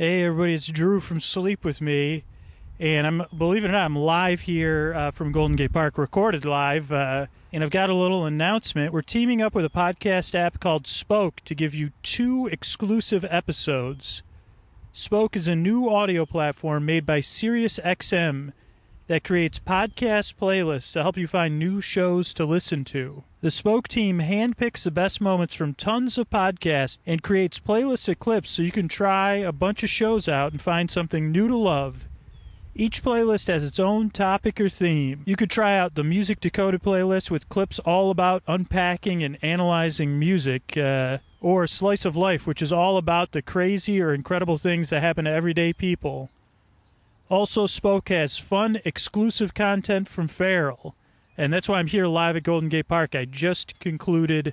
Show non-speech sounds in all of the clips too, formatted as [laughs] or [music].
Hey, everybody, it's Drew from Sleep With Me. And I'm, believe it or not, I'm live here uh, from Golden Gate Park, recorded live. Uh, and I've got a little announcement. We're teaming up with a podcast app called Spoke to give you two exclusive episodes. Spoke is a new audio platform made by SiriusXM that creates podcast playlists to help you find new shows to listen to. The Spoke team handpicks the best moments from tons of podcasts and creates playlists of clips so you can try a bunch of shows out and find something new to love. Each playlist has its own topic or theme. You could try out the Music Decoded playlist with clips all about unpacking and analyzing music, uh, or Slice of Life, which is all about the crazy or incredible things that happen to everyday people. Also, Spoke has fun, exclusive content from Feral. And that's why I'm here live at Golden Gate Park. I just concluded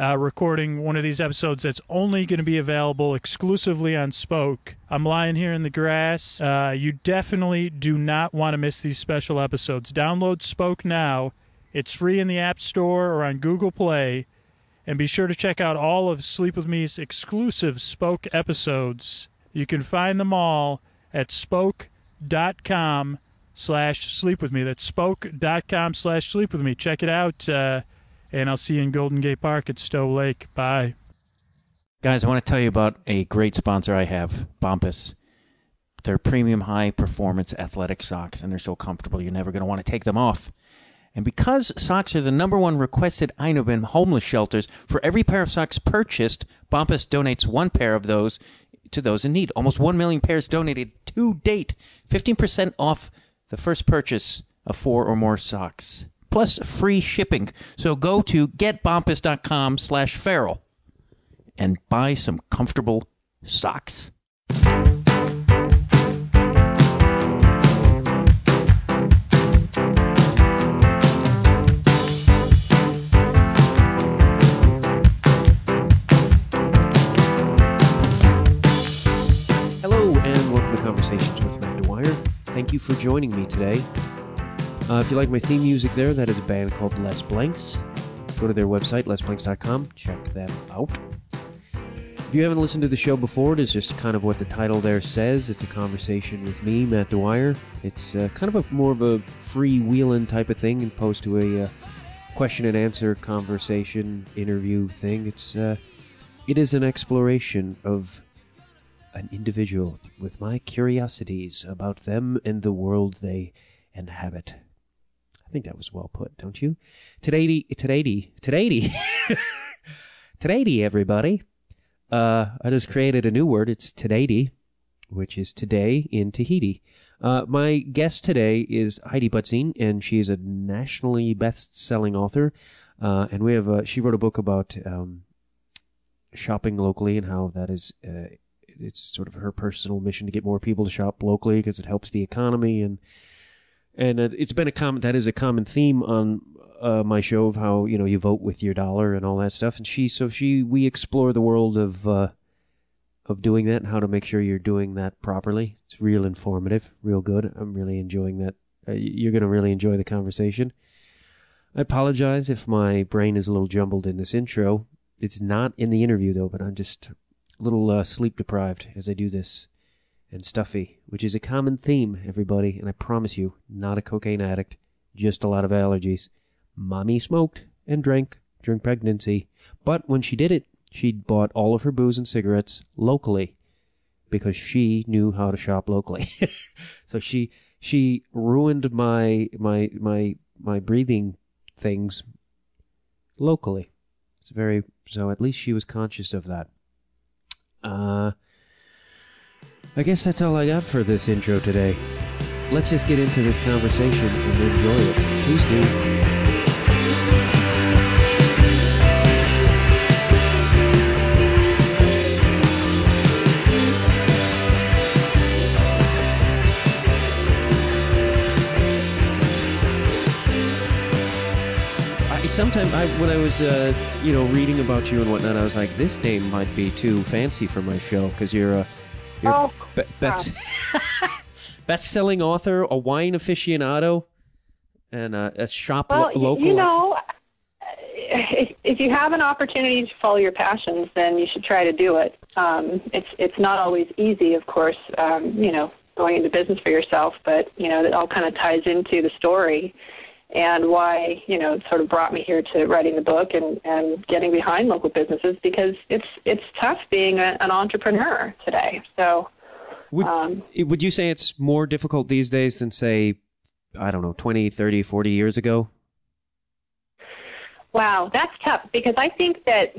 uh, recording one of these episodes that's only going to be available exclusively on Spoke. I'm lying here in the grass. Uh, you definitely do not want to miss these special episodes. Download Spoke now. It's free in the App Store or on Google Play. And be sure to check out all of Sleep With Me's exclusive Spoke episodes. You can find them all at spoke.com slash sleep with me. That's spoke.com slash sleep with me. Check it out. Uh, and I'll see you in Golden Gate Park at Stowe Lake. Bye. Guys, I want to tell you about a great sponsor I have, Bombas. They're premium high performance athletic socks, and they're so comfortable you're never going to want to take them off. And because socks are the number one requested item in homeless shelters, for every pair of socks purchased, Bombas donates one pair of those to those in need. Almost 1 million pairs donated to date. 15% off the first purchase of four or more socks. Plus free shipping. So go to getbombas.com slash feral and buy some comfortable socks. Thank you for joining me today. Uh, if you like my theme music there, that is a band called Les Blanks. Go to their website, lesblanks.com, check them out. If you haven't listened to the show before, it is just kind of what the title there says. It's a conversation with me, Matt Dwyer. It's uh, kind of a more of a freewheeling type of thing, opposed to a uh, question and answer conversation interview thing. It's uh, it is an exploration of an individual with my curiosities about them and the world they inhabit. I think that was well put, don't you? Today, today, today, today, [laughs] everybody. Uh, I just created a new word. It's today, which is today in Tahiti. Uh, my guest today is Heidi Butzin, and she's a nationally best-selling author. Uh, and we have uh, she wrote a book about um, shopping locally and how that is uh, it's sort of her personal mission to get more people to shop locally because it helps the economy and and it's been a common that is a common theme on uh, my show of how you know you vote with your dollar and all that stuff. And she so she we explore the world of uh, of doing that and how to make sure you're doing that properly. It's real informative real good. I'm really enjoying that. Uh, you're going to really enjoy the conversation. I apologize if my brain is a little jumbled in this intro. It's not in the interview though but i'm just little uh, sleep deprived as I do this, and stuffy, which is a common theme, everybody, and I promise you, not a cocaine addict, just a lot of allergies. Mommy smoked and drank during pregnancy, but when she did it, she'd bought all of her booze and cigarettes locally because she knew how to shop locally. [laughs] so she she ruined my my my my breathing things locally. It's very so at least she was conscious of that. Uh, I guess that's all I got for this intro today. Let's just get into this conversation and enjoy it. Please do. Sometimes I, when I was, uh, you know, reading about you and whatnot, I was like, this name might be too fancy for my show because you're a, you're oh, be- best, [laughs] best-selling author, a wine aficionado, and uh, a shop well, lo- local. you know, if, if you have an opportunity to follow your passions, then you should try to do it. Um, it's it's not always easy, of course. Um, you know, going into business for yourself, but you know, that all kind of ties into the story and why you know it sort of brought me here to writing the book and and getting behind local businesses because it's it's tough being a, an entrepreneur today. So. Would, um, would you say it's more difficult these days than say I don't know 20, 30, 40 years ago? Wow, that's tough because I think that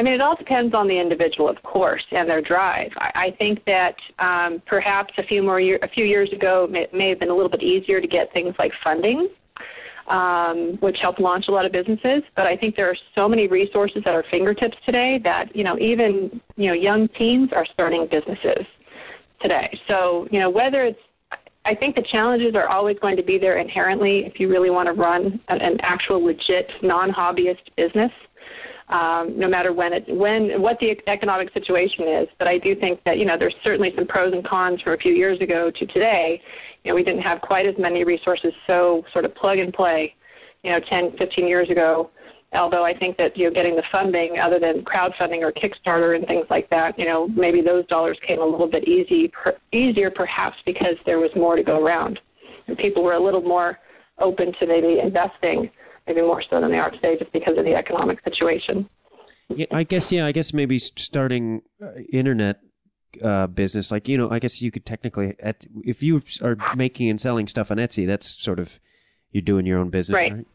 I mean, it all depends on the individual, of course, and their drive. I, I think that um, perhaps a few more year, a few years ago, it may, may have been a little bit easier to get things like funding, um, which helped launch a lot of businesses. But I think there are so many resources at our fingertips today that you know even you know young teens are starting businesses today. So you know whether it's I think the challenges are always going to be there inherently if you really want to run an, an actual legit non-hobbyist business um, no matter when it when what the economic situation is. But I do think that you know there's certainly some pros and cons from a few years ago to today. You know, we didn't have quite as many resources, so sort of plug and play. You know, 10, 15 years ago. Although I think that you know getting the funding, other than crowdfunding or Kickstarter and things like that, you know, maybe those dollars came a little bit easy, per, easier perhaps because there was more to go around, and people were a little more open to maybe investing maybe more so than they are today, just because of the economic situation. Yeah, I guess. Yeah, I guess maybe starting uh, internet uh, business, like you know, I guess you could technically, at, if you are making and selling stuff on Etsy, that's sort of you're doing your own business, right? right?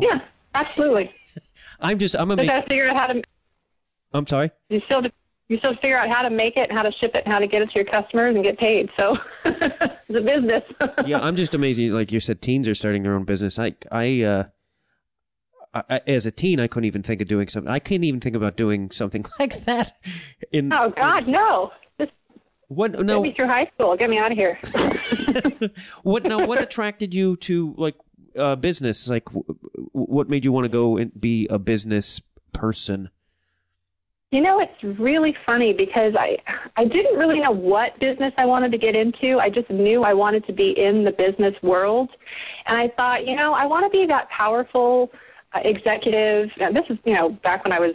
Yeah, absolutely. [laughs] I'm just, I'm amazed. To figure out how to. I'm sorry. You still you still figure out how to make it, how to ship it, and how to get it to your customers and get paid. So [laughs] it's a business. [laughs] yeah, I'm just amazed. Like you said, teens are starting their own business. I, I, uh, I, as a teen, I couldn't even think of doing something. I couldn't even think about doing something [laughs] like that. In oh God, in, no! Just what? No, get me through high school. Get me out of here. what? Now, what attracted you to like uh, business? Like, what made you want to go and be a business person? You know, it's really funny because I I didn't really know what business I wanted to get into. I just knew I wanted to be in the business world, and I thought, you know, I want to be that powerful uh, executive. And this is, you know, back when I was,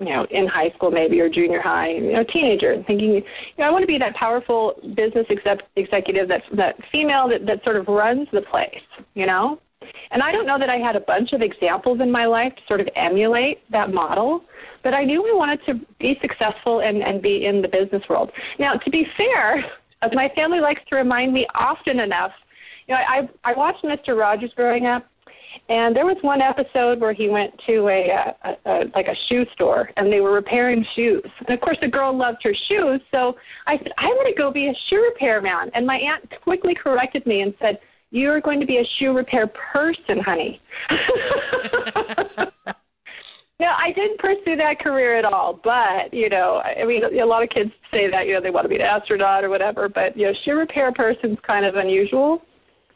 you know, in high school maybe or junior high, you know, teenager, thinking, you know, I want to be that powerful business exec- executive, that that female that that sort of runs the place, you know. And I don't know that I had a bunch of examples in my life to sort of emulate that model. But I knew I wanted to be successful and, and be in the business world. Now, to be fair, [laughs] as my family likes to remind me often enough, you know, I, I watched Mr. Rogers growing up, and there was one episode where he went to a, a, a like a shoe store, and they were repairing shoes. And of course, the girl loved her shoes, so I said, "I want to go be a shoe repairman." And my aunt quickly corrected me and said, "You are going to be a shoe repair person, honey." [laughs] No, I didn't pursue that career at all. But you know, I mean, a lot of kids say that you know they want to be an astronaut or whatever. But you know, shoe repair person's kind of unusual.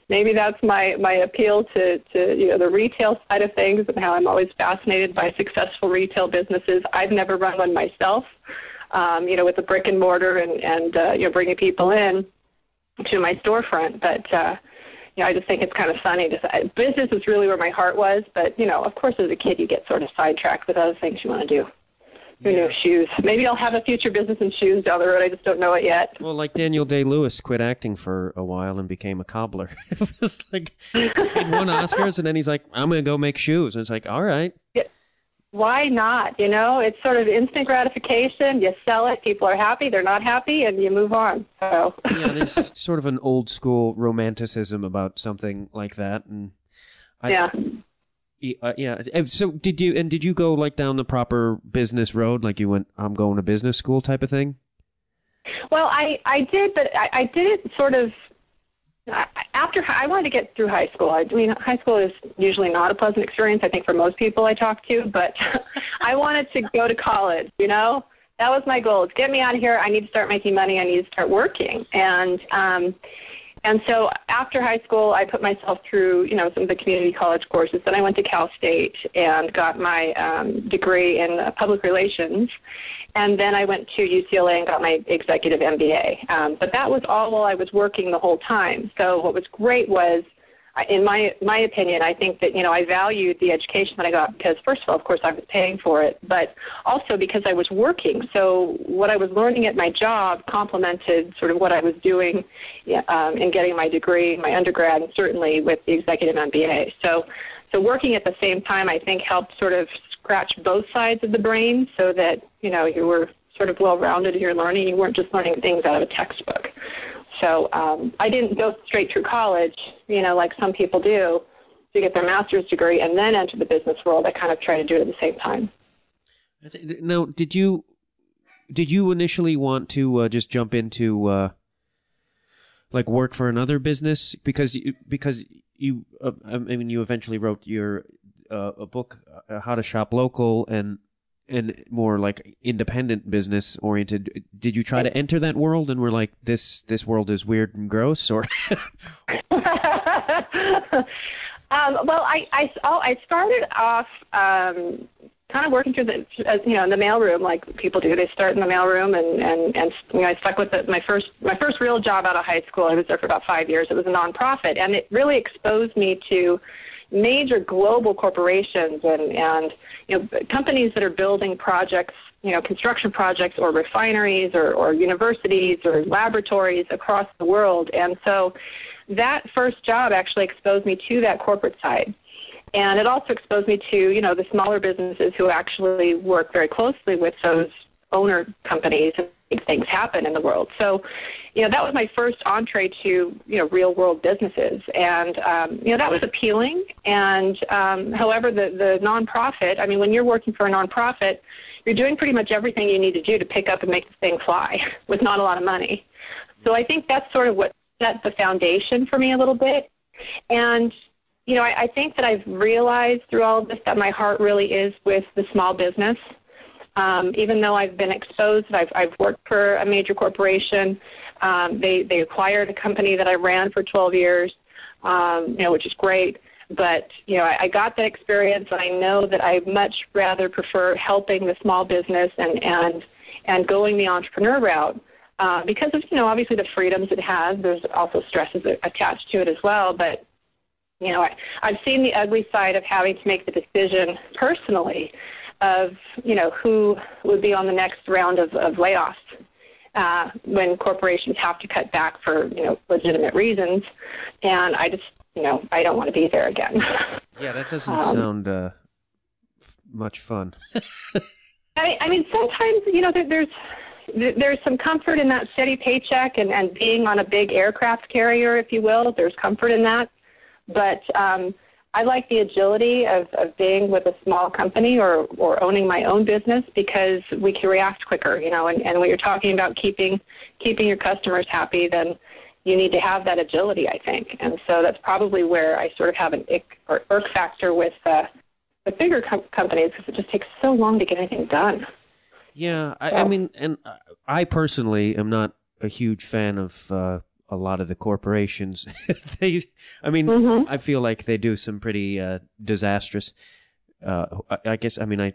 Maybe that's my my appeal to to you know the retail side of things and how I'm always fascinated by successful retail businesses. I've never run one myself. Um, you know, with the brick and mortar and and uh, you know bringing people in to my storefront, but. uh you know, I just think it's kind of funny. To, business is really where my heart was, but you know, of course, as a kid, you get sort of sidetracked with other things you want to do. Who yeah. knows, shoes? Maybe I'll have a future business in shoes down the road. I just don't know it yet. Well, like Daniel Day Lewis quit acting for a while and became a cobbler. [laughs] it was like he won Oscars, and then he's like, "I'm going to go make shoes," and it's like, "All right." Yeah why not? You know, it's sort of instant gratification. You sell it, people are happy, they're not happy, and you move on. So [laughs] yeah, there's sort of an old school romanticism about something like that, and I, yeah. Uh, yeah. So did you and did you go like down the proper business road, like you went, I'm going to business school type of thing? Well, I I did, but I, I did it sort of after I wanted to get through high school. I mean, high school is usually not a pleasant experience. I think for most people I talk to, but [laughs] I wanted to go to college. You know, that was my goal. Get me out of here. I need to start making money. I need to start working. And um, and so after high school, I put myself through you know some of the community college courses. Then I went to Cal State and got my um, degree in uh, public relations and then I went to UCLA and got my executive MBA. Um, but that was all while I was working the whole time. So what was great was in my my opinion, I think that you know I valued the education that I got because first of all, of course, I was paying for it, but also because I was working. So what I was learning at my job complemented sort of what I was doing um, in getting my degree, my undergrad, and certainly with the executive MBA. So so working at the same time, I think helped sort of scratch both sides of the brain so that you know you were sort of well rounded in your learning. You weren't just learning things out of a textbook. So um, I didn't go straight through college, you know, like some people do, to get their master's degree and then enter the business world. I kind of try to do it at the same time. Now, did you did you initially want to uh, just jump into uh, like work for another business because you, because you uh, I mean you eventually wrote your uh, a book uh, how to shop local and and more like independent business oriented. Did you try to enter that world and were like this this world is weird and gross or? [laughs] Um, well i i oh i started off um kind of working through the you know in the mailroom like people do. They start in the mailroom and and and you know i stuck with it. My first my first real job out of high school i was there for about five years. It was a nonprofit and it really exposed me to major global corporations and, and you know, companies that are building projects, you know, construction projects or refineries or, or universities or laboratories across the world. And so that first job actually exposed me to that corporate side. And it also exposed me to, you know, the smaller businesses who actually work very closely with those owner companies and things happen in the world. So, you know, that was my first entree to, you know, real world businesses. And, um, you know, that was appealing. And, um, however, the, the nonprofit, I mean, when you're working for a nonprofit, you're doing pretty much everything you need to do to pick up and make the thing fly [laughs] with not a lot of money. So I think that's sort of what set the foundation for me a little bit. And, you know, I, I think that I've realized through all of this that my heart really is with the small business um, even though I've been exposed, I've, I've worked for a major corporation. Um, they they acquired a company that I ran for 12 years, um, you know, which is great. But you know, I, I got that experience, and I know that I much rather prefer helping the small business and and and going the entrepreneur route. Uh, because of you know obviously the freedoms it has, there's also stresses attached to it as well. But you know, I, I've seen the ugly side of having to make the decision personally of you know who would be on the next round of, of layoffs uh, when corporations have to cut back for you know legitimate reasons, and I just you know I don't want to be there again. [laughs] Yeah, that doesn't um, sound uh, f- much fun. [laughs] I, I mean, sometimes you know there, there's there's some comfort in that steady paycheck and, and being on a big aircraft carrier, if you will. There's comfort in that, but um, I like the agility of, of being with a small company or, or owning my own business because we can react quicker, you know, and, and when you're talking about keeping keeping your customers happy, then you need to have that agility, I think. And so that's probably where I sort of have an ick or irk factor with uh, the bigger com- companies because it just takes so long to get anything done. Yeah, I, so. I mean, and I personally am not a huge fan of uh, a lot of the corporations. [laughs] they, I mean, mm-hmm. I feel like they do some pretty uh, disastrous. Uh, I, I, guess I mean I.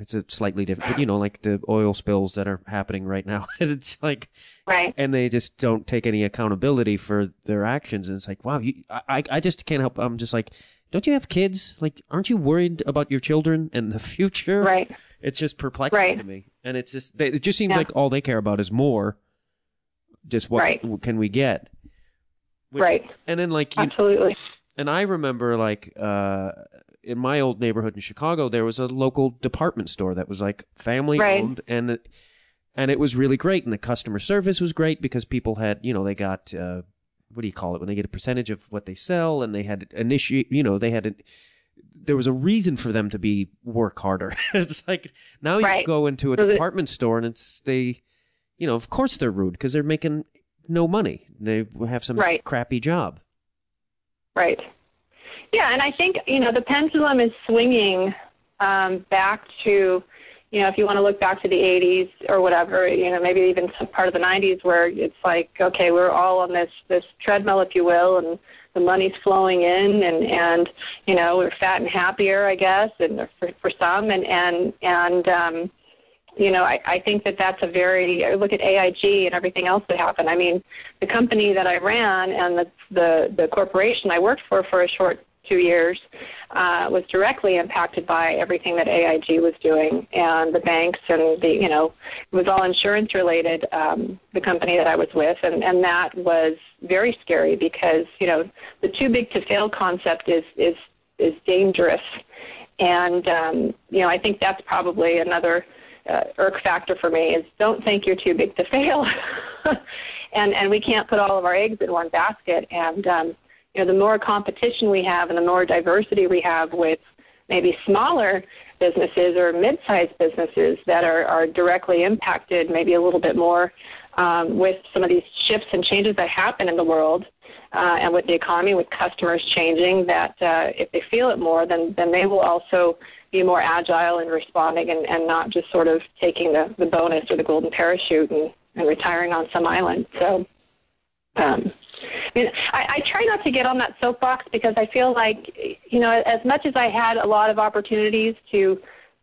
It's a slightly different, but you know, like the oil spills that are happening right now. [laughs] it's like, right, and they just don't take any accountability for their actions. And it's like, wow, you, I, I just can't help. I'm just like, don't you have kids? Like, aren't you worried about your children and the [laughs] future? Right. It's just perplexing right. to me, and it's just, they, it just seems yeah. like all they care about is more just what right. can, can we get? Which, right. And then like you, absolutely. And I remember like uh, in my old neighborhood in Chicago, there was a local department store that was like family right. owned, and it, and it was really great, and the customer service was great because people had you know they got. Uh, what do you call it when they get a percentage of what they sell and they had initiate you know they had a, there was a reason for them to be work harder [laughs] it's like now right. you go into a so department store and it's they you know, of course they're rude because they're making no money. They have some right. crappy job. Right. Yeah, and I think you know the pendulum is swinging um, back to, you know, if you want to look back to the 80s or whatever, you know, maybe even some part of the 90s where it's like, okay, we're all on this this treadmill, if you will, and the money's flowing in, and and you know we're fat and happier, I guess, and for, for some, and and and um, you know, I, I think that that's a very look at AIG and everything else that happened. I mean, the company that I ran and the the, the corporation I worked for for a short two years uh, was directly impacted by everything that AIG was doing and the banks and the you know it was all insurance related. Um, the company that I was with and and that was very scary because you know the too big to fail concept is is is dangerous, and um, you know I think that's probably another uh, irk factor for me is don't think you're too big to fail. [laughs] and and we can't put all of our eggs in one basket and um you know the more competition we have and the more diversity we have with maybe smaller businesses or mid-sized businesses that are, are directly impacted maybe a little bit more um, with some of these shifts and changes that happen in the world uh, and with the economy, with customers changing, that uh, if they feel it more, then, then they will also be more agile in responding and, and not just sort of taking the, the bonus or the golden parachute and, and retiring on some island. So, um, I mean, I, I try not to get on that soapbox because I feel like, you know, as much as I had a lot of opportunities to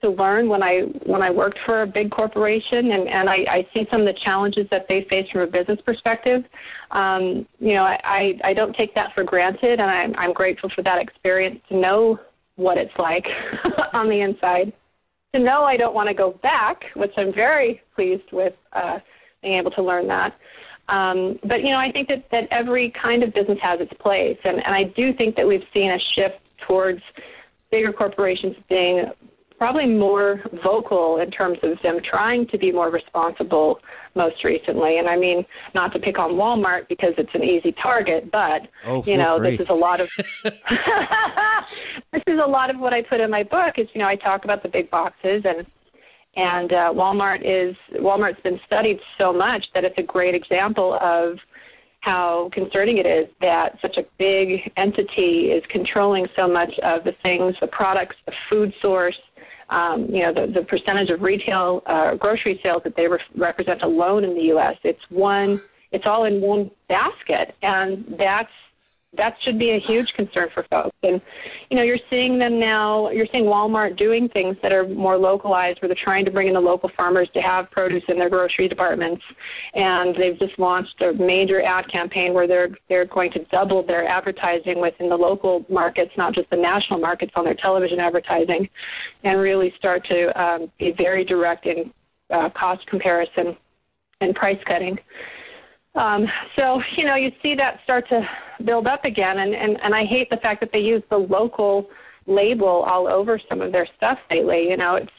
to learn when I when I worked for a big corporation, and and I, I see some of the challenges that they face from a business perspective. Um, you know, I, I I don't take that for granted, and I'm I'm grateful for that experience to know what it's like [laughs] on the inside. To know I don't want to go back, which I'm very pleased with uh, being able to learn that. Um, but you know, I think that that every kind of business has its place, and and I do think that we've seen a shift towards bigger corporations being probably more vocal in terms of them trying to be more responsible most recently. And I mean, not to pick on Walmart because it's an easy target, but oh, you know, free. this is a lot of [laughs] [laughs] this is a lot of what I put in my book. Is you know, I talk about the big boxes and and uh, Walmart is Walmart's been studied so much that it's a great example of how concerning it is that such a big entity is controlling so much of the things, the products, the food source, um, you know, the, the percentage of retail uh, grocery sales that they re- represent alone in the U.S. It's one, it's all in one basket, and that's that should be a huge concern for folks. And you know, you're seeing them now. You're seeing Walmart doing things that are more localized, where they're trying to bring in the local farmers to have produce in their grocery departments. And they've just launched a major ad campaign where they're they're going to double their advertising within the local markets, not just the national markets, on their television advertising, and really start to um, be very direct in uh, cost comparison and price cutting. Um, so, you know, you see that start to build up again. And, and, and I hate the fact that they use the local label all over some of their stuff lately. You know, it's,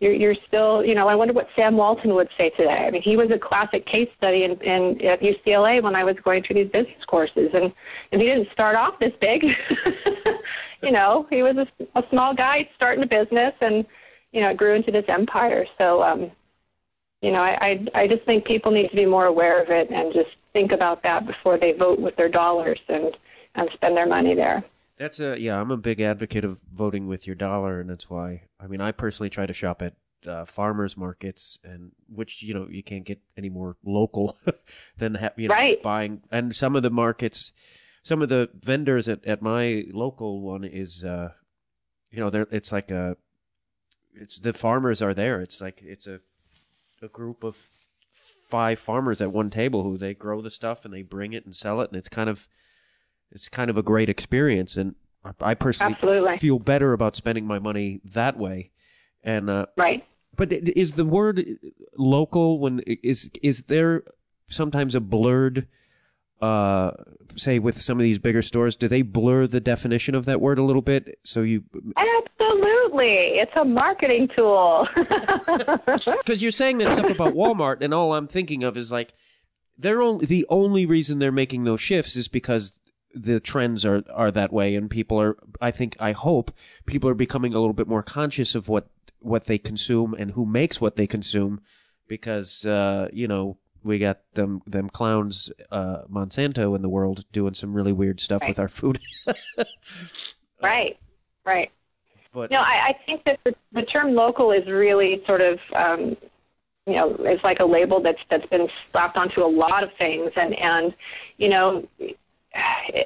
you're, you're still, you know, I wonder what Sam Walton would say today. I mean, he was a classic case study in, in at UCLA when I was going through these business courses, and and he didn't start off this big. [laughs] you know, he was a, a small guy starting a business, and you know, it grew into this empire. So, um, you know, I, I I just think people need to be more aware of it and just think about that before they vote with their dollars and and spend their money there. That's a yeah. I'm a big advocate of voting with your dollar, and that's why. I mean, I personally try to shop at uh, farmers markets, and which you know you can't get any more local [laughs] than ha- you know right. buying. And some of the markets, some of the vendors at, at my local one is, uh, you know, there it's like a, it's the farmers are there. It's like it's a a group of five farmers at one table who they grow the stuff and they bring it and sell it, and it's kind of it's kind of a great experience. And I personally Absolutely. feel better about spending my money that way. And uh, right. But is the word local when is is there sometimes a blurred uh, say with some of these bigger stores, do they blur the definition of that word a little bit? So you absolutely, it's a marketing tool. [laughs] Because you're saying that stuff about Walmart, and all I'm thinking of is like they're only the only reason they're making those shifts is because the trends are are that way, and people are. I think I hope people are becoming a little bit more conscious of what what they consume and who makes what they consume, because uh, you know we got them them clowns uh, Monsanto in the world doing some really weird stuff right. with our food. [laughs] right, right. But no, I, I think that the, the term local is really sort of um, you know it's like a label that's that's been slapped onto a lot of things, and and you know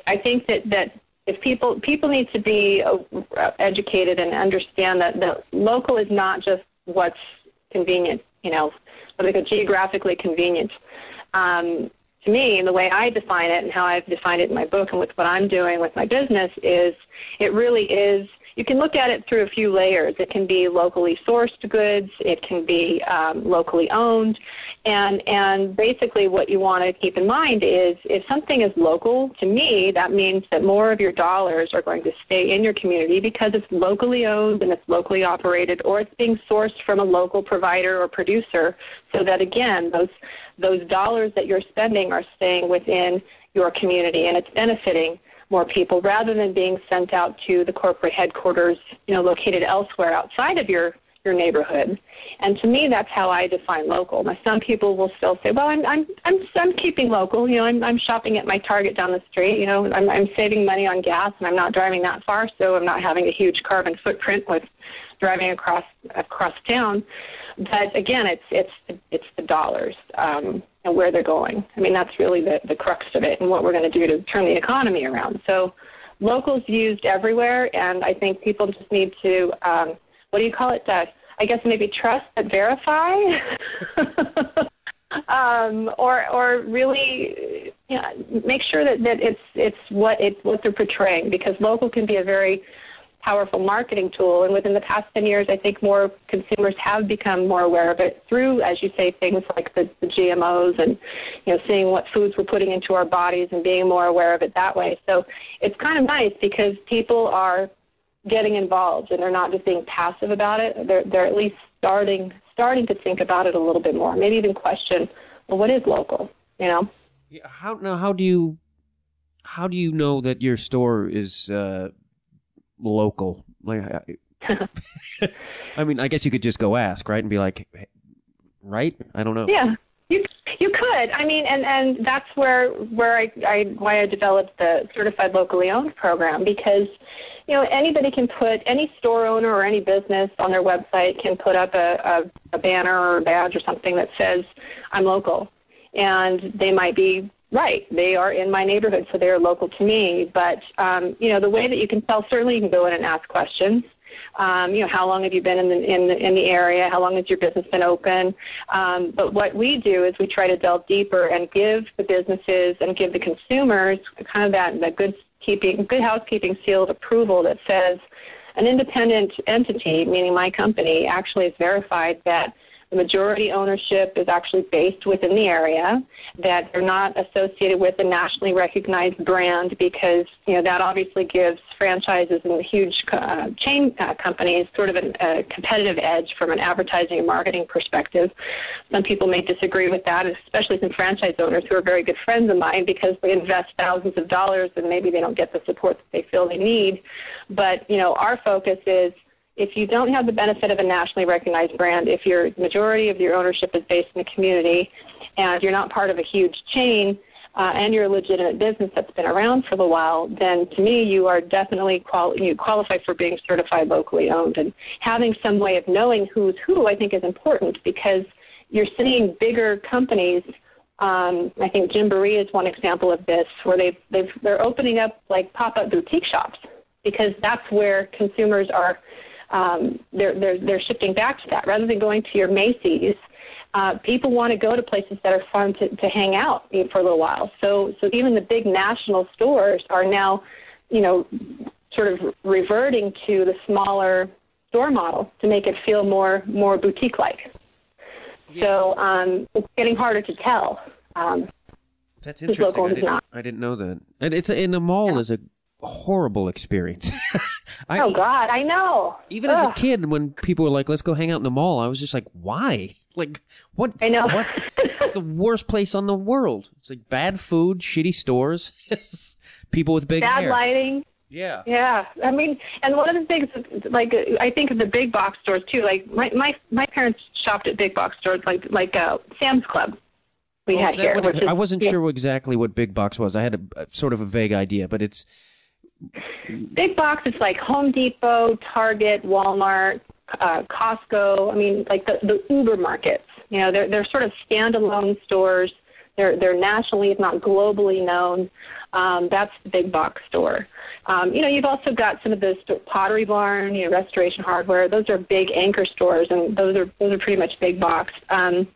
I think that that if people people need to be uh, educated and understand that the local is not just what's convenient you know, what they call geographically convenient. Um, to me, the way I define it and how I've defined it in my book and with what I'm doing with my business is it really is you can look at it through a few layers. It can be locally sourced goods, it can be um, locally owned, and and basically what you want to keep in mind is if something is local, to me that means that more of your dollars are going to stay in your community because it's locally owned and it's locally operated, or it's being sourced from a local provider or producer, so that again those those dollars that you're spending are staying within your community and it's benefiting more people rather than being sent out to the corporate headquarters, you know, located elsewhere outside of your your neighborhood. And to me, that's how I define local. Now, some people will still say, "Well, I'm I'm I'm I'm keeping local. You know, I'm I'm shopping at my Target down the street. You know, I'm I'm saving money on gas, and I'm not driving that far, so I'm not having a huge carbon footprint with driving across across town." But again, it's it's it's the dollars. Um, and where they're going. I mean, that's really the, the crux of it and what we're going to do to turn the economy around. So locals used everywhere, and I think people just need to, um, what do you call it? Uh, I guess maybe trust but verify. [laughs] um, or or really you know, make sure that, that it's it's what it's what they're portraying because local can be a very powerful marketing tool. And within the past 10 years, I think more consumers have become more aware of it through, as you say, things like the, the GMOs and, you know, seeing what foods we're putting into our bodies and being more aware of it that way. So it's kind of nice because people are getting involved and they're not just being passive about it. They're, they're at least starting, starting to think about it a little bit more, maybe even question, well, what is local, you know? How now? How do you how do you know that your store is uh, local? Like, [laughs] I mean, I guess you could just go ask, right, and be like, right? I don't know. Yeah, you you could. I mean, and and that's where where I, I why I developed the certified locally owned program because you know anybody can put any store owner or any business on their website can put up a, a, a banner or a badge or something that says I'm local, and they might be right. They are in my neighborhood, so they are local to me. But um, you know, the way that you can tell, certainly you can go in and ask questions. Um, you know, how long have you been in the in the, in the area? How long has your business been open? Um, but what we do is we try to delve deeper and give the businesses and give the consumers kind of that that good keeping, good housekeeping seal of approval that says an independent entity, meaning my company, actually has verified that the majority ownership is actually based within the area, that they're not associated with a nationally recognized brand because, you know, that obviously gives franchises and huge uh, chain uh, companies sort of a, a competitive edge from an advertising and marketing perspective. Some people may disagree with that, especially some franchise owners who are very good friends of mine because they invest thousands of dollars and maybe they don't get the support that they feel they need. But, you know, our focus is – if you don't have the benefit of a nationally recognized brand, if your majority of your ownership is based in the community and you're not part of a huge chain uh, and you're a legitimate business that's been around for a while, then to me you are definitely quali- you qualify for being certified locally owned. And having some way of knowing who's who, I think, is important because you're seeing bigger companies. Um, I think Gymboree is one example of this, where they've, they've they're opening up like pop-up boutique shops because that's where consumers are um, they're, they're, they're shifting back to that. Rather than going to your Macy's, uh, people want to go to places that are fun to, to hang out for a little while. So, so even the big national stores are now, you know, sort of reverting to the smaller store model to make it feel more more boutique like. Yeah. So um, it's getting harder to tell. Um, That's interesting. I didn't, I didn't, know that. And it's a, in the mall yeah. is a horrible experience. [laughs] I, oh God, I know. Even Ugh. as a kid, when people were like, "Let's go hang out in the mall," I was just like, "Why? [laughs] Like, what? I know. What? [laughs] it's the worst place on the world. It's like bad food, shitty stores, people with big bad hair. lighting. Yeah. Yeah. I mean, and one of the things, like, I think of the big box stores too. Like, my my my parents shopped at big box stores, like like uh, Sam's Club. We oh, had here. It, is, I wasn't yeah. sure exactly what big box was. I had a, a sort of a vague idea, but it's Big box, it's like Home Depot, Target, Walmart, uh, Costco. I mean, like the, the Uber markets. You know, they're they're sort of standalone stores. They're they're nationally, if not globally, known. Um, that's the big box store. Um, you know, you've also got some of the st- Pottery Barn, you know, Restoration Hardware. Those are big anchor stores, and those are those are pretty much big box. Um,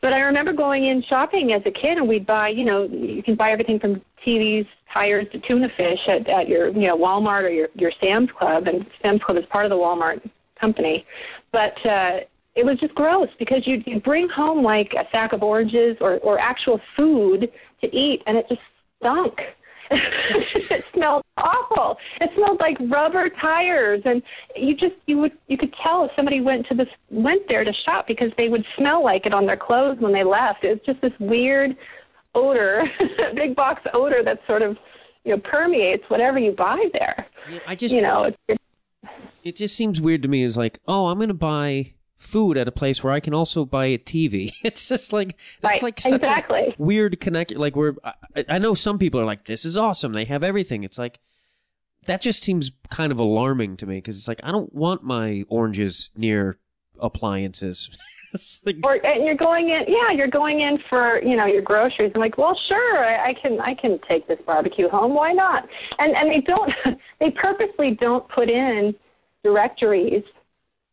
but I remember going in shopping as a kid, and we'd buy, you know, you can buy everything from TVs, tires to tuna fish at, at your, you know, Walmart or your your Sam's Club, and Sam's Club is part of the Walmart company. But uh, it was just gross because you'd, you'd bring home like a sack of oranges or or actual food to eat, and it just stunk. [laughs] it smelled awful. It smelled like rubber tires, and you just you would you could tell if somebody went to this went there to shop because they would smell like it on their clothes when they left. It was just this weird odor, [laughs] big box odor that sort of you know permeates whatever you buy there. Yeah, I just You know, it just seems weird to me. Is like, oh, I'm going to buy food at a place where I can also buy a TV. [laughs] It's just like that's Right, like such exactly. a weird connect. Like we're, I, I know some people are like, this is awesome. They have everything. It's like that just seems kind of alarming to me because it's like I don't want my oranges near appliances. [laughs] [laughs] Or and you're going in yeah you're going in for you know your groceries. I'm like well sure I, I can i can take this barbecue home. Why not? And and they don't [laughs] they purposely don't put in directories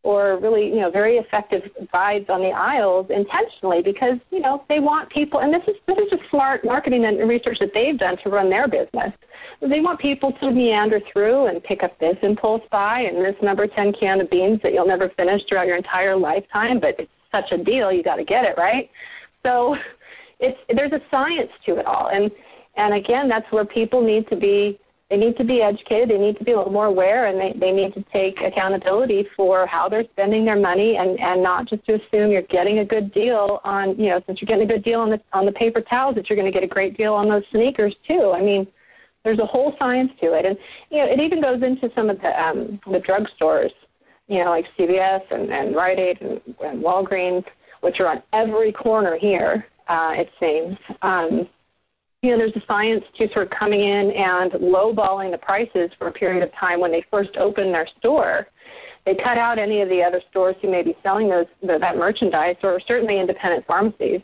or really you know very effective guides on the aisles intentionally because you know they want people and this is this is just smart marketing and research that they've done to run their business. They want people to meander through and pick up this impulse buy and this number 10 can of beans that you'll never finish throughout your entire lifetime but it's such a deal you got to get it right? So it's there's a science to it all and and again that's where people need to be they need to be educated they need to be a little more aware and they, they need to take accountability for how they're spending their money and and not just to assume you're getting a good deal on you know since you're getting a good deal on the on the paper towels that you're going to get a great deal on those sneakers too. I mean there's a whole science to it and you know it even goes into some of the um the drugstores you know like cvs and and rite aid and, and walgreens which are on every corner here uh it seems um you know, there's a science to sort of coming in and lowballing the prices for a period of time when they first open their store. They cut out any of the other stores who may be selling those the, that merchandise, or certainly independent pharmacies.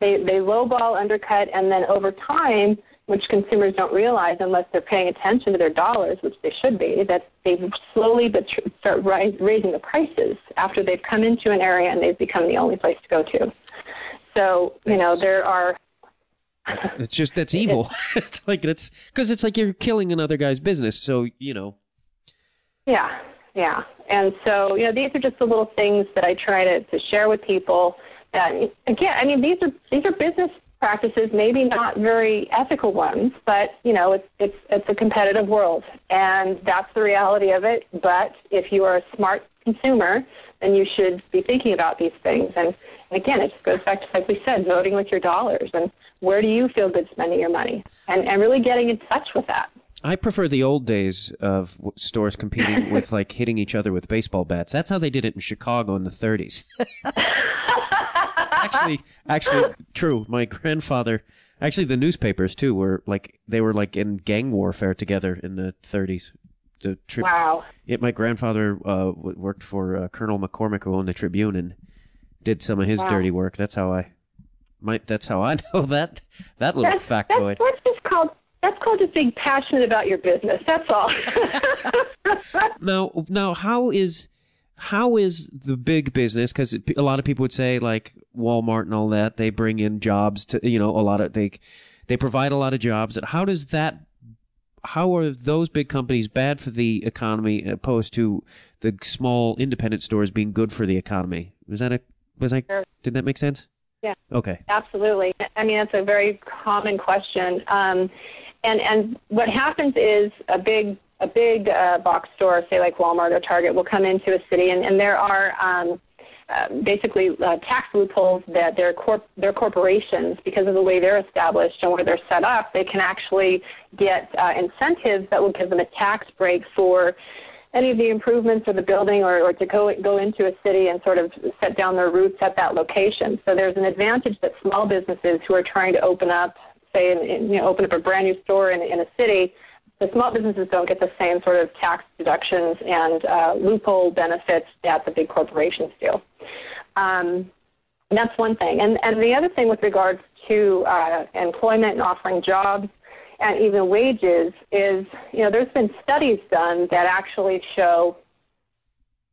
They they lowball, undercut, and then over time, which consumers don't realize unless they're paying attention to their dollars, which they should be, that they slowly but tr- start rise, raising the prices after they've come into an area and they've become the only place to go to. So you know That's- there are [laughs] it's just that's [laughs] evil. [laughs] it's like it's because it's like you're killing another guy's business. So you know, Yeah, yeah. And so, you know, these are just the little things that I try to, to share with people. That again, I mean, these are these are business practices, maybe not very ethical ones, but you know, it's it's it's a competitive world, and that's the reality of it. But if you are a smart consumer, then you should be thinking about these things. And, and again, it just goes back to like we said, voting with your dollars and where do you feel good spending your money, and and really getting in touch with that. I prefer the old days of stores competing [laughs] with like hitting each other with baseball bats. That's how they did it in Chicago in the 30s. [laughs] actually, actually, true. My grandfather, actually, the newspapers too were like they were like in gang warfare together in the 30s. The tri- Wow. It, my grandfather uh, worked for uh, Colonel McCormick, who owned the Tribune, and did some of his Wow. dirty work. That's how I, might. That's how I [laughs] know that that little That's, factoid. that's, that's just called that's called just being passionate about your business. That's all. [laughs] Now, now, how is how is the big business? Because a lot of people would say like Walmart and all that they bring in jobs to you know a lot of they they provide a lot of jobs. How does that? How are those big companies bad for the economy opposed to the small independent stores being good for the economy? Was that a was I did that make sense? Yeah. Okay. Absolutely. I mean, that's a very common question. Um, and and what happens is a big a big uh, box store, say like Walmart or Target, will come into a city, and, and there are um, uh, basically uh, tax loopholes that their corp their corporations, because of the way they're established and where they're set up, they can actually get uh, incentives that will give them a tax break for any of the improvements of the building or, or to go go into a city and sort of set down their roots at that location. So there's an advantage that small businesses who are trying to open up, say, in, in, you know, open up a brand new store in, in a city, the small businesses don't get the same sort of tax deductions and uh, loophole benefits that the big corporations do. Um, that's one thing. And, and the other thing with regards to uh, employment and offering jobs and even wages is, you know, there's been studies done that actually show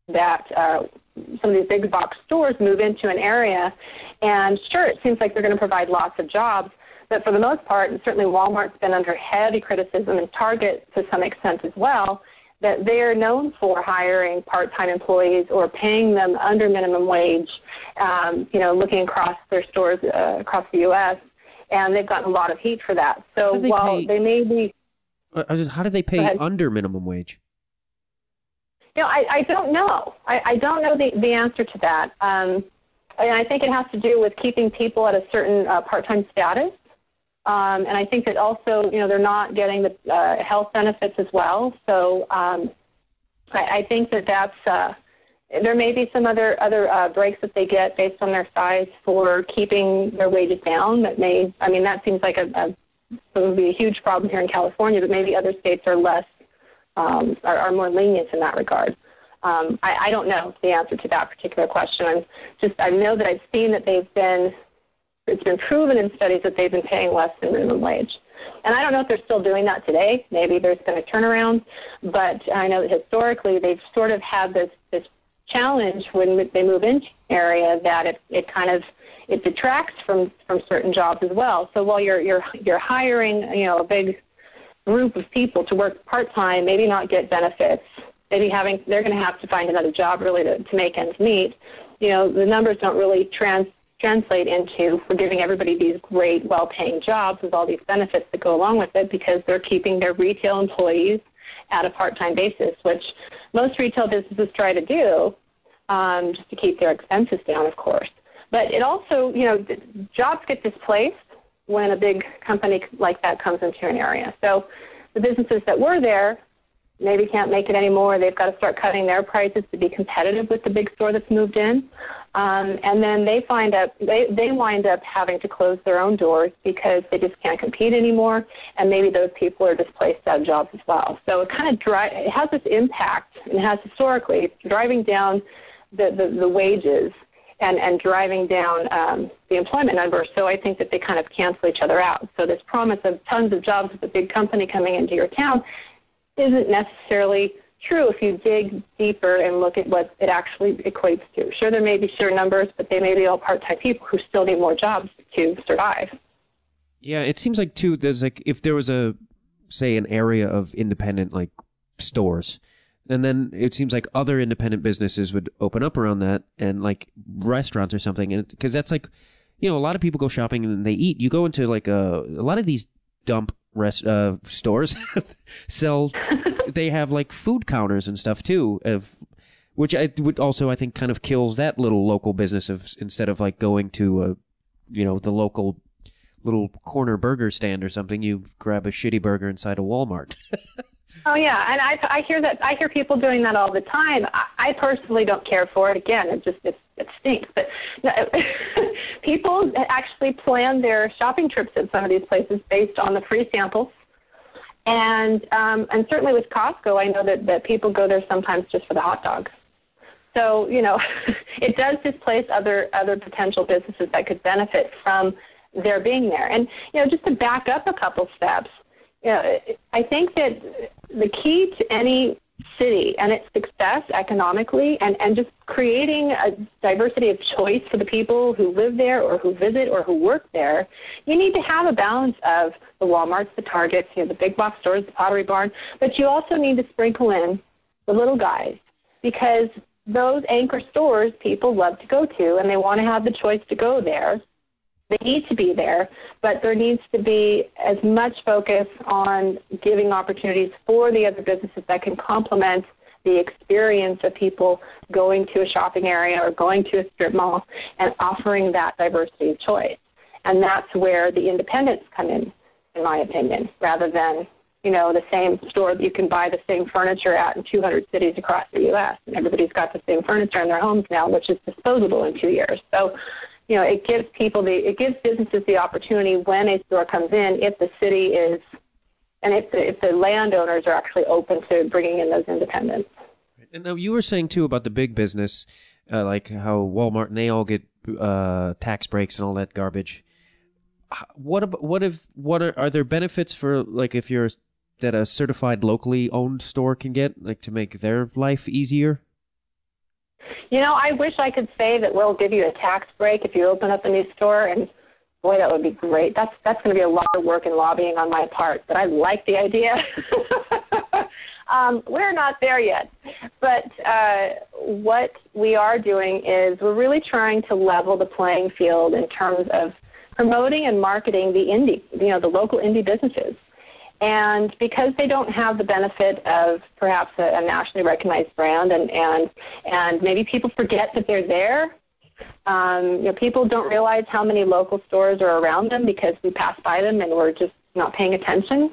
that uh, some of these big box stores move into an area, and sure, it seems like they're going to provide lots of jobs, but for the most part, and certainly Walmart's been under heavy criticism, and Target to some extent as well, that they are known for hiring part-time employees or paying them under minimum wage. Um, you know, looking across their stores uh, across the U.S and they've gotten a lot of heat for that. So they while pay- they may be, I was just, how do they pay under minimum wage? you know, I, I don't know. I, I don't know the, the answer to that. Um, and I think it has to do with keeping people at a certain uh, part-time status. Um, and I think that also, you know, they're not getting the uh, health benefits as well. So um, I, I think that that's uh, there may be some other other uh, breaks that they get based on their size for keeping their wages down. That may, I mean, that seems like a, a it would be a huge problem here in California, but maybe other states are less um, are, are more lenient in that regard. Um, I, I don't know the answer to that particular question. I'm just I know that I've seen that they've been it's been proven in studies that they've been paying less than minimum wage. And I don't know if they're still doing that today. Maybe there's been a turnaround, but I know that historically they've sort of had this this challenge when they move into area that it, it kind of it detracts from from certain jobs as well. So while you're you're you're hiring you know a big group of people to work part time, maybe not get benefits, maybe having they're going to have to find another job really to, to make ends meet. You know the numbers don't really trans translate into we're giving everybody these great well paying jobs with all these benefits that go along with it because they're keeping their retail employees at a part time basis, which most retail businesses try to do um, just to keep their expenses down, of course. But it also, you know, jobs get displaced when a big company like that comes into an area. So the businesses that were there maybe can't make it anymore. They've got to start cutting their prices to be competitive with the big store that's moved in. Um, and then they find up they, they wind up having to close their own doors because they just can't compete anymore, and maybe those people are displaced out of jobs as well. So it kind of dri- it has this impact, and has historically driving down the, the, the wages and, and driving down um, the employment numbers. So I think that they kind of cancel each other out. So this promise of tons of jobs with a big company coming into your town isn't necessarily true if you dig deeper and look at what it actually equates to. Sure, there may be sheer numbers, but they may be all part-time people who still need more jobs to survive. Yeah, it seems like too. There's like if there was a say an area of independent like stores, and then it seems like other independent businesses would open up around that, and like restaurants or something, and because that's like, you know, a lot of people go shopping and they eat. You go into like a a lot of these dump rest uh, stores [laughs] sell. [laughs] they have like food counters and stuff too. Of which I would also I think kind of kills that little local business of instead of like going to a you know the local little corner burger stand or something, you grab a shitty burger inside a Walmart. [laughs] Oh yeah, and I I hear that I hear people doing that all the time. I, I personally don't care for it. Again, it just it, it stinks. But no, [laughs] people actually plan their shopping trips at some of these places based on the free samples. And um, and certainly with Costco, I know that that people go there sometimes just for the hot dogs. So you know, [laughs] it does displace other other potential businesses that could benefit from their being there. And you know, just to back up a couple steps, you know, I think that the key to any city and its success economically and, and just creating a diversity of choice for the people who live there or who visit or who work there, you need to have a balance of the Walmarts, the Targets, you know, the big box stores, the Pottery Barn, but you also need to sprinkle in the little guys because those anchor stores people love to go to and they want to have the choice to go there they need to be there, but there needs to be as much focus on giving opportunities for the other businesses that can complement the experience of people going to a shopping area or going to a strip mall and offering that diversity of choice. And that's where the independents come in, in my opinion, rather than you know the same store that you can buy the same furniture at in 200 cities across the U.S. and everybody's got the same furniture in their homes now, which is disposable in two years. So you know, it gives people the it gives businesses the opportunity when a store comes in, if the city is, and if the, if the landowners are actually open to bringing in those independents. and now you were saying too about the big business, uh, like how Walmart and they all get uh, tax breaks and all that garbage. what about what if what are are there benefits for like if you're that a certified locally owned store can get like to make their life easier? You know, I wish I could say that we'll give you a tax break if you open up a new store, and boy, that would be great. That's that's going to be a lot of work and lobbying on my part, but I like the idea. [laughs] um, we're not there yet, but uh, what we are doing is we're really trying to level the playing field in terms of promoting and marketing the indie, you know, the local indie businesses. And because they don't have the benefit of perhaps a, a nationally recognized brand, and, and and maybe people forget that they're there. Um, you know, people don't realize how many local stores are around them because we pass by them and we're just not paying attention.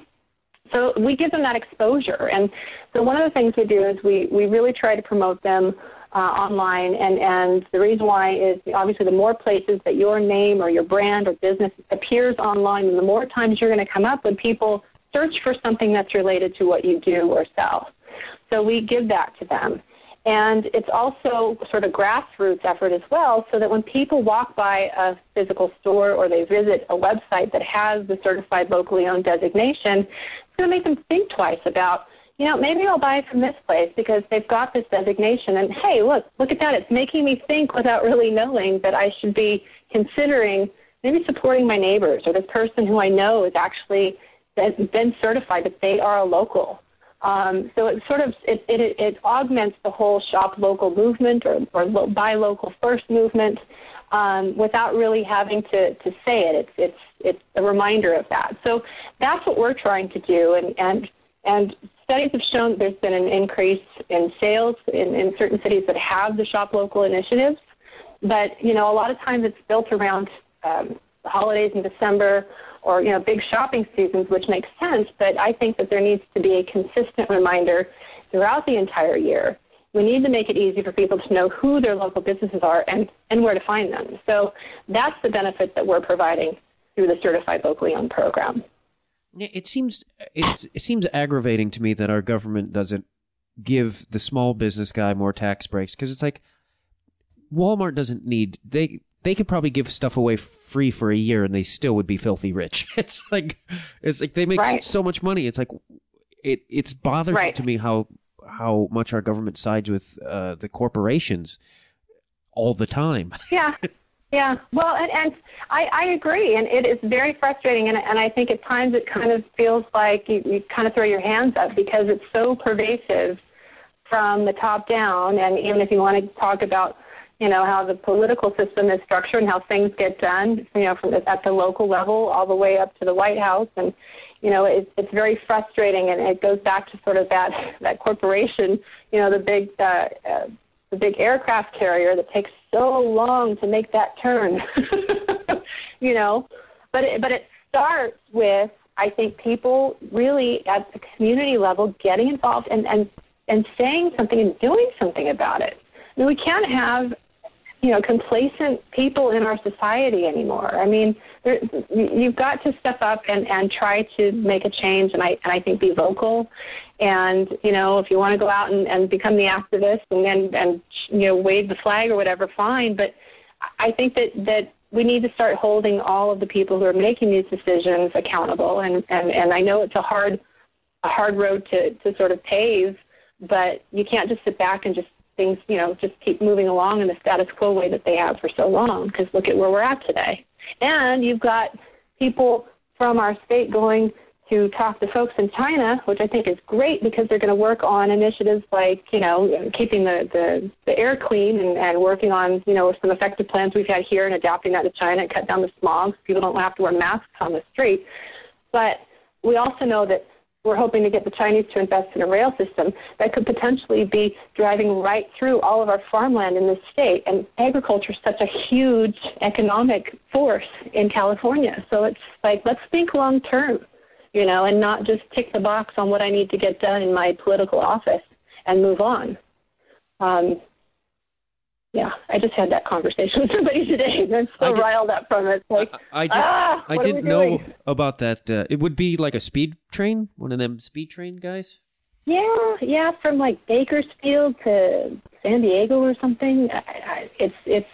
So we give them that exposure. And so one of the things we do is we, we really try to promote them uh, online. And, and the reason why is obviously the more places that your name or your brand or business appears online, and the more times you're going to come up when people search for something that's related to what you do or sell. So we give that to them. And it's also sort of grassroots effort as well, so that when people walk by a physical store or they visit a website that has the certified locally owned designation, it's going to make them think twice about, you know, maybe I'll buy from this place because they've got this designation. And hey, look, look at that. It's making me think without really knowing that I should be considering maybe supporting my neighbors or this person who I know is actually been certified that they are a local. Um, so it sort of it, it, it augments the whole shop local movement or, or buy local first movement um, without really having to, to say it. It's it's it's a reminder of that. So that's what we're trying to do, and and and studies have shown there's been an increase in sales in, in certain cities that have the shop local initiatives. But you know, a lot of times it's built around um, holidays in December or you know big shopping seasons, which makes sense. But I think that there needs to be a consistent reminder throughout the entire year. We need to make it easy for people to know who their local businesses are and, and where to find them. So that's the benefit that we're providing through the Certified Locally Owned program. It seems it seems aggravating to me that our government doesn't give the small business guy more tax breaks because it's like Walmart doesn't need they they could probably give stuff away free for a year and they still would be filthy rich. [laughs] It's like it's like they make right. so much money. It's like it it's bothersome right. to me how how much our government sides with uh, the corporations all the time. [laughs] Yeah. Yeah, well, and, and I, I agree, and it is very frustrating, and, and I think at times it kind of feels like you, you kind of throw your hands up because it's so pervasive from the top down, and even if you want to talk about you know, how the political system is structured and how things get done, you know, from the, at the local level all the way up to the White House. And, you know, it's it's very frustrating. And it goes back to sort of that, [laughs] that corporation, you know, the big, uh, uh, the big aircraft carrier that takes so long to make that turn, [laughs] you know, but it, but it starts with, I think people really at the community level getting involved and, and, and saying something and doing something about it. I mean, we can't have you know complacent people in our society anymore. I mean, there, you've got to step up and and try to make a change, and I and I think be vocal. And you know, if you want to go out and, and become the activist and and and you know wave the flag or whatever, fine. But I think that that we need to start holding all of the people who are making these decisions accountable. And and and I know it's a hard a hard road to to sort of pave, but you can't just sit back and just things, you know, just keep moving along in the status quo way that they have for so long. Because look at where we're at today. And you've got people from our state going to talk to folks in China, which I think is great because they're going to work on initiatives like, you know, keeping the, the, the air clean and, and working on, you know, some effective plans we've had here and adapting that to China and cut down the smog so people don't have to wear masks on the street. But we also know that we're hoping to get the Chinese to invest in a rail system that could potentially be driving right through all of our farmland in this state. And agriculture is such a huge economic force in California. So it's like, let's think long term, you know, and not just tick the box on what I need to get done in my political office and move on. Um, yeah, I just had that conversation [laughs] with somebody today. [laughs] I'm so did, riled up from it. It's like, I, I, did, ah, I didn't know about that. Uh, it would be like a speed train, one of them speed train guys. Yeah, yeah, from like Bakersfield to San Diego or something. I, I, it's it's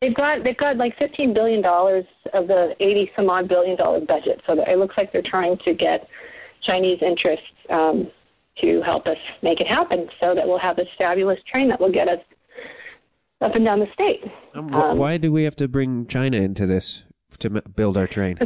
They've got they've got like fifteen billion dollars of the eighty some odd billion dollar budget. So it looks like they're trying to get Chinese interests um, to help us make it happen, so that we'll have this fabulous train that will get us up and down the state. Um, wh- why do we have to bring China into this to build our train?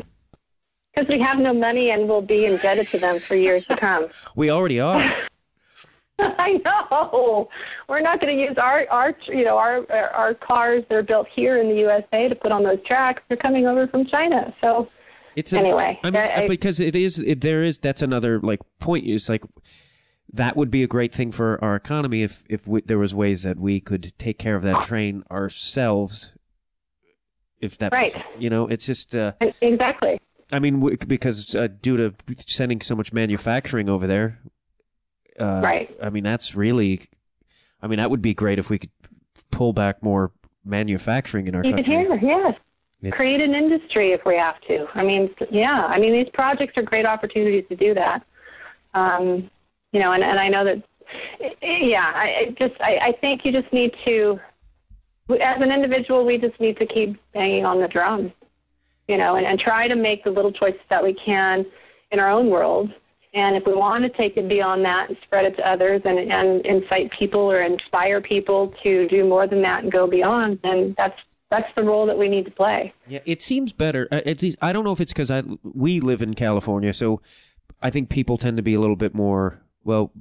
Because we have no money and we'll be indebted to them for years to come. [laughs] We already are. [laughs] I know. We're not going to use our our you know our our cars that are built here in the USA to put on those tracks. They're coming over from China. So It's a, Anyway, I mean, I- because it is, it, there is. That's another like point. Is like that would be a great thing for our economy if if we, there was ways that we could take care of that train ourselves. If that, Right. you know, it's just. Uh, exactly. I mean, w- because uh, due to sending so much manufacturing over there, uh, Right. I mean, that's really. I mean, that would be great if we could pull back more manufacturing in our Even country. here, yes. It's- Create an industry if we have to. I mean, yeah. I mean, these projects are great opportunities to do that. Um, you know, and, and I know that, yeah. I just, I, I think you just need to, as an individual, we just need to keep banging on the drum. You know, and, and try to make the little choices that we can in our own world. And if we want to take it beyond that and spread it to others and, and incite people or inspire people to do more than that and go beyond, then that's that's the role that we need to play. Yeah, it seems better. Uh, It's I don't know if it's because I we live in California, so I think people tend to be a little bit more well.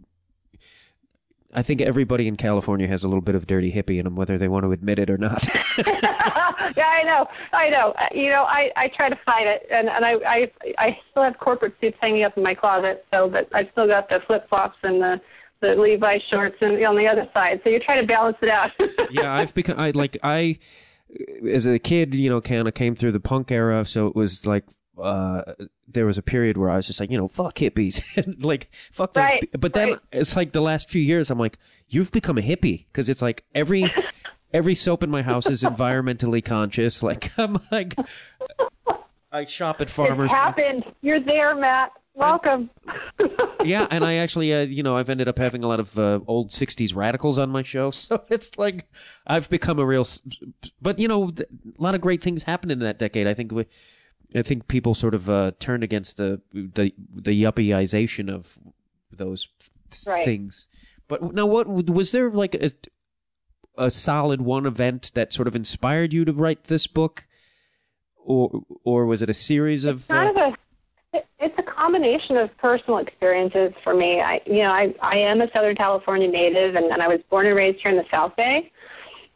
I think everybody in California has a little bit of dirty hippie in them, whether they want to admit it or not. [laughs] [laughs] yeah, I know, I know. You know, I I try to fight it, and and I I I still have corporate suits hanging up in my closet, so but I've still got the flip flops and the the Levi shorts and on the other side. So you try to balance it out. [laughs] yeah, I've become I like I as a kid, you know, kind of came through the punk era, so it was like uh there was a period where I was just like, you know, fuck hippies, [laughs] like fuck those. Right, but then right. it's like the last few years, I'm like, you've become a hippie because it's like every [laughs] every soap in my house is environmentally conscious. [laughs] Like I'm like, I shop at farmers. It's happened. You're there, Matt. Welcome. yeah, and I actually, uh, you know, I've ended up having a lot of uh, old '60s radicals on my show, so it's like I've become a real. But you know, a lot of great things happened in that decade. I think we, I think people sort of uh, turned against the the the yuppieization of those th- Right. things. But now, what was there like a a solid one event that sort of inspired you to write this book, or or was it a series of? uh, kind of a it's a combination of personal experiences for me. I you know I I am a Southern California native and, and I was born and raised here in the South Bay.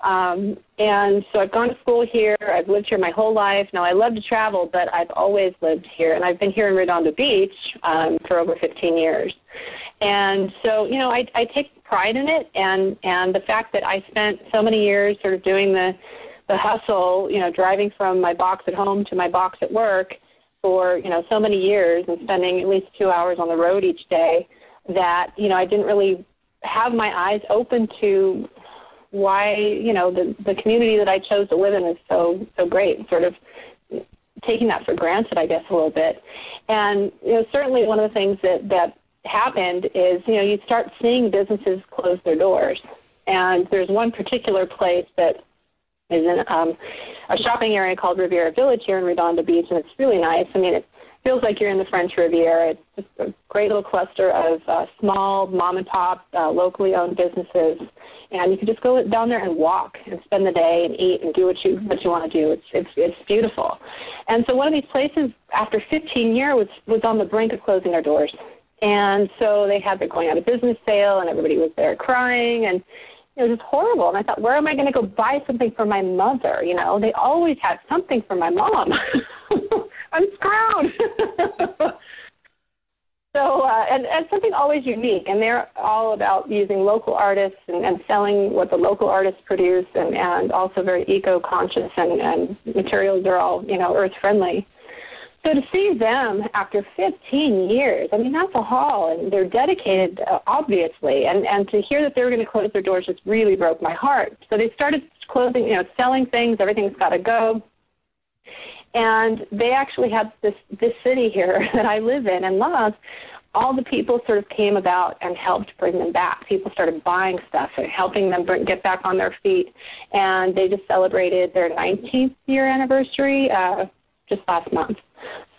Um, and so I've gone to school here. I've lived here my whole life. Now I love to travel, but I've always lived here, and I've been here in Redondo Beach um, for over 15 years. And so, you know, I, I take pride in it, and and the fact that I spent so many years sort of doing the the hustle, you know, driving from my box at home to my box at work for you know so many years, and spending at least two hours on the road each day, that you know I didn't really have my eyes open to why you know the the community that I chose to live in is so so great. Sort of taking that for granted, I guess, a little bit. And you know, certainly one of the things that that happened is you know you start seeing businesses close their doors. And there's one particular place that is in um, a shopping area called Riviera Village here in Redondo Beach, and it's really nice. I mean, it feels like you're in the French Riviera. It's just a great little cluster of uh, small mom and pop, uh, locally owned businesses, and you can just go down there and walk and spend the day and eat and do what you what you want to do. It's it's it's beautiful. And so one of these places, after 15 years, was was on the brink of closing their doors. And so they had their going out of business sale, and everybody was there crying, and it was just horrible. And I thought, where am I going to go buy something for my mother? You know, they always had something for my mom. [laughs] I'm screwed. [laughs] so, uh, and, and something always unique. And they're all about using local artists and, and selling what the local artists produce, and, and also very eco-conscious, and, and materials are all, you know, earth-friendly. So to see them after 15 years, I mean, that's a haul, and they're dedicated, uh, obviously. And, and to hear that they were going to close their doors just really broke my heart. So they started closing, you know, selling things. Everything's got to go. And they actually had this this city here [laughs] that I live in and love. all the people sort of came about and helped bring them back. People started buying stuff and helping them bring, get back on their feet. And they just celebrated their 19th year anniversary uh, just last month.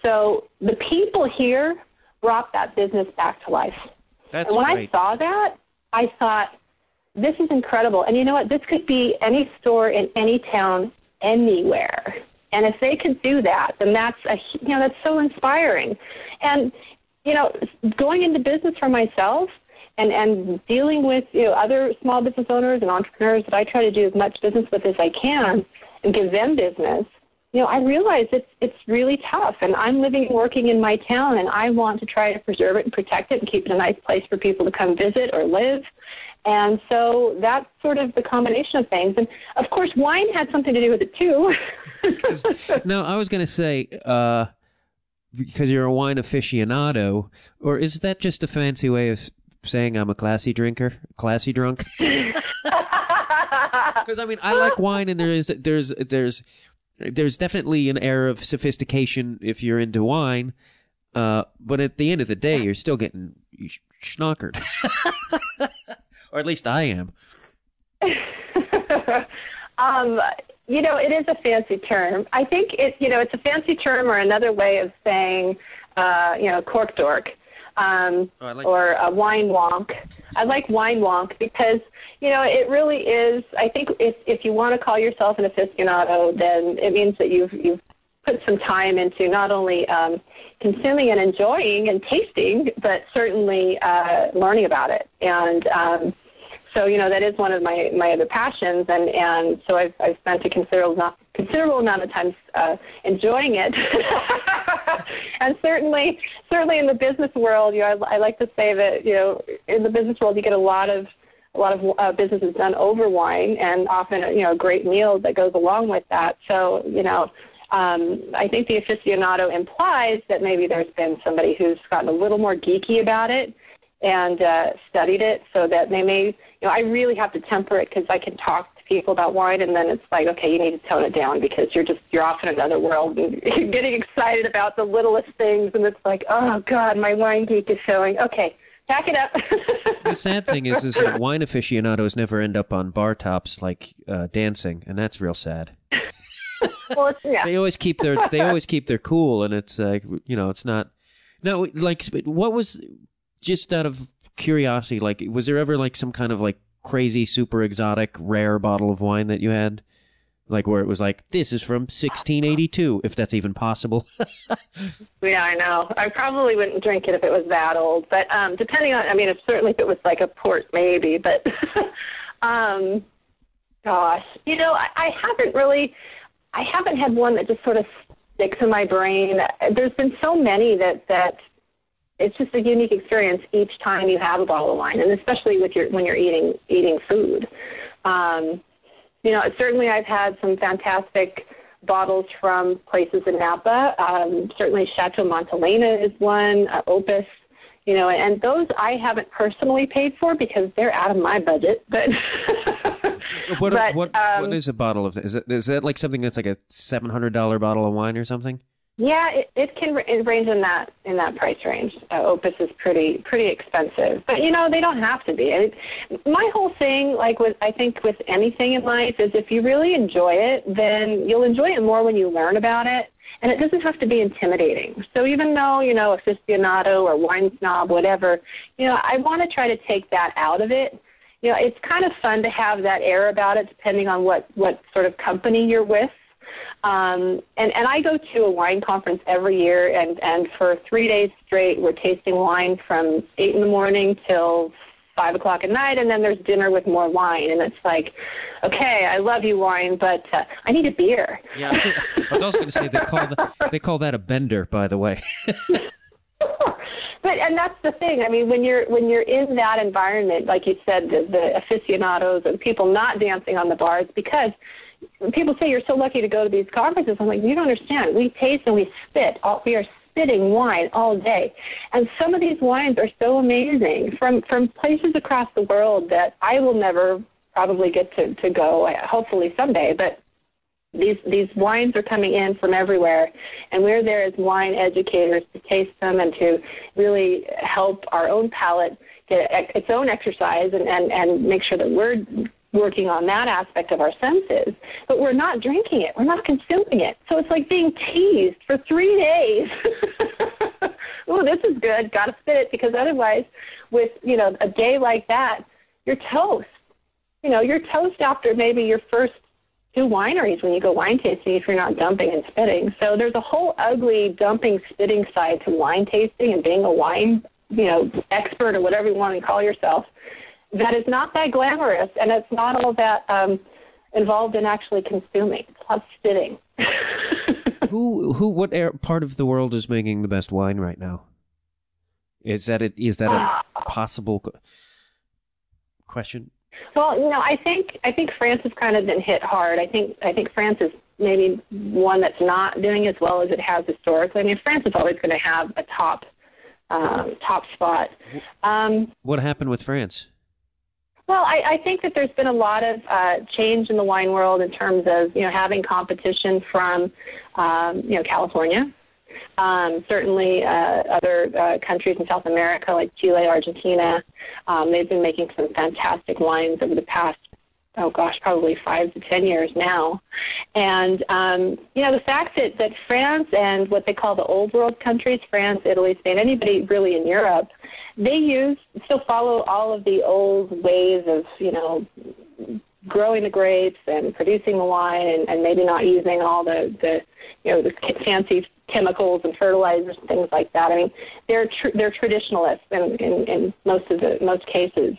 So the people here brought that business back to life. That's and when great. I saw that, I thought, this is incredible. And you know what? This could be any store in any town, anywhere. And if they could do that, then that's a you know that's so inspiring. And you know, going into business for myself and and dealing with you know other small business owners and entrepreneurs that I try to do as much business with as I can and give them business. You know, I realize it's it's really tough, and I'm living and working in my town, and I want to try to preserve it and protect it and keep it a nice place for people to come visit or live. And so that's sort of the combination of things. And of course, wine had something to do with it too. [laughs] no, I was going to say uh, because you're a wine aficionado, or is that just a fancy way of saying I'm a classy drinker, classy drunk? [laughs] Because I mean, I like wine, and there is there's there's there's definitely an air of sophistication if you're into wine. Uh, but at the end of the day, you're still getting schnockered, [laughs] or at least I am. [laughs] um, you know, it is a fancy term. I think it, you know, it's a fancy term or another way of saying, uh, you know, cork dork, um, Oh, like or a wine wonk. I like wine wonk because, you know, it really is. I think if if you want to call yourself an aficionado, then it means that you've you've put some time into not only um, consuming and enjoying and tasting, but certainly uh, learning about it. And um, so you know that is one of my my other passions and and so I've I've spent a considerable not, considerable amount of time uh, enjoying it. [laughs] And certainly certainly in the business world you know I, I like to say that you know in the business world you get a lot of a lot of uh, business is done over wine and often you know a great meal that goes along with that. So you know um, I think the aficionado implies that maybe there's been somebody who's gotten a little more geeky about it and uh, studied it so that they may, you know, I really have to temper it because I can talk to people about wine and then it's like, okay, you need to tone it down because you're just, you're off in another world and [laughs] you're getting excited about the littlest things and it's like, oh God, my wine geek is showing. Okay, pack it up. The sad thing is, is that wine aficionados never end up on bar tops like uh, dancing, and that's real sad. well, it's, yeah. They always keep their they always keep their cool, and it's like you know, it's not. No, like what was just out of curiosity, like was there ever like some kind of like crazy, super exotic, rare bottle of wine that you had? Like where it was like, this is from 1682, if that's even possible. [laughs] Yeah, I know. I probably wouldn't drink it if it was that old, but um depending on I mean if certainly if it was like a port maybe, but [laughs] um gosh. You know, I, I haven't really I haven't had one that just sort of sticks in my brain. There's been so many that that it's just a unique experience each time you have a bottle of wine, and especially with your when you're eating eating food. Um, you know, certainly I've had some fantastic bottles from places in Napa. Um, certainly Chateau Montelena is one, uh, Opus, you know, and those I haven't personally paid for because they're out of my budget. But [laughs] what [laughs] but, what um, what is a bottle of is it is that like something that's like a seven hundred dollar bottle of wine or something? Yeah, it, it can it range in that in that price range. Uh, Opus is pretty pretty expensive, but you know they don't have to be. I mean, my whole thing, like with I think with anything in life, is if you really enjoy it, then you'll enjoy it more when you learn about it, and it doesn't have to be intimidating. So even though you know aficionado or wine snob, whatever, you know I want to try to take that out of it. You know, it's kind of fun to have that air about it, depending on what what sort of company you're with. Um, and, and I go to a wine conference every year, and, and for three days straight, we're tasting wine from 8 in the morning till 5 o'clock at night, and then there's dinner with more wine. And it's like, okay, I love you, wine, but uh, I need a beer. Yeah, I was also going to say they call the, they call that a bender, by the way. [laughs] but and that's the thing. I mean, when you're when you're in that environment, like you said, the, the aficionados and people not dancing on the bars, because people say you're so lucky to go to these conferences. I'm like, you don't understand. We taste and we spit. All, we are spitting wine all day, and some of these wines are so amazing from from places across the world that I will never probably get to to go. Hopefully someday, but these these wines are coming in from everywhere, and we're there as wine educators to taste them and to really help our own palate get its own exercise and and and make sure that we're working on that aspect of our senses, but we're not drinking it. We're not consuming it. So it's like being teased for three days. [laughs] oh, this is good. Got to spit it because otherwise, with you know a day like that, you're toast. You know, you're toast after maybe your first two wineries when you go wine tasting if you're not dumping and spitting. So there's a whole ugly dumping spitting side to wine tasting and being a wine you know expert or whatever you want to call yourself that is not that glamorous and it's not all that um, involved in actually consuming. It's not spitting. [laughs] who who what air, part of the world is making the best wine right now? Is that it? Is that a possible question? Well, you know, I think I think France has kind of been hit hard. I think I think France is maybe one that's not doing as well as it has historically. I mean, France is always going to have a top um, top spot. Um, what happened with France? Well, I, I think that there's been a lot of uh, change in the wine world in terms of you know having competition from um, you know California, um, certainly uh, other uh, countries in South America like Chile, Argentina. Um, they've been making some fantastic wines over the past oh gosh, probably five to ten years now. And um, you know, the fact that, that France and what they call the old world countries, France, Italy, Spain, anybody really in Europe, they use still follow all of the old ways of you know growing the grapes and producing the wine and, and maybe not using all the the you know the fancy chemicals and fertilizers and things like that. I mean, they're tr- they're traditionalists in, in, in most of the most cases,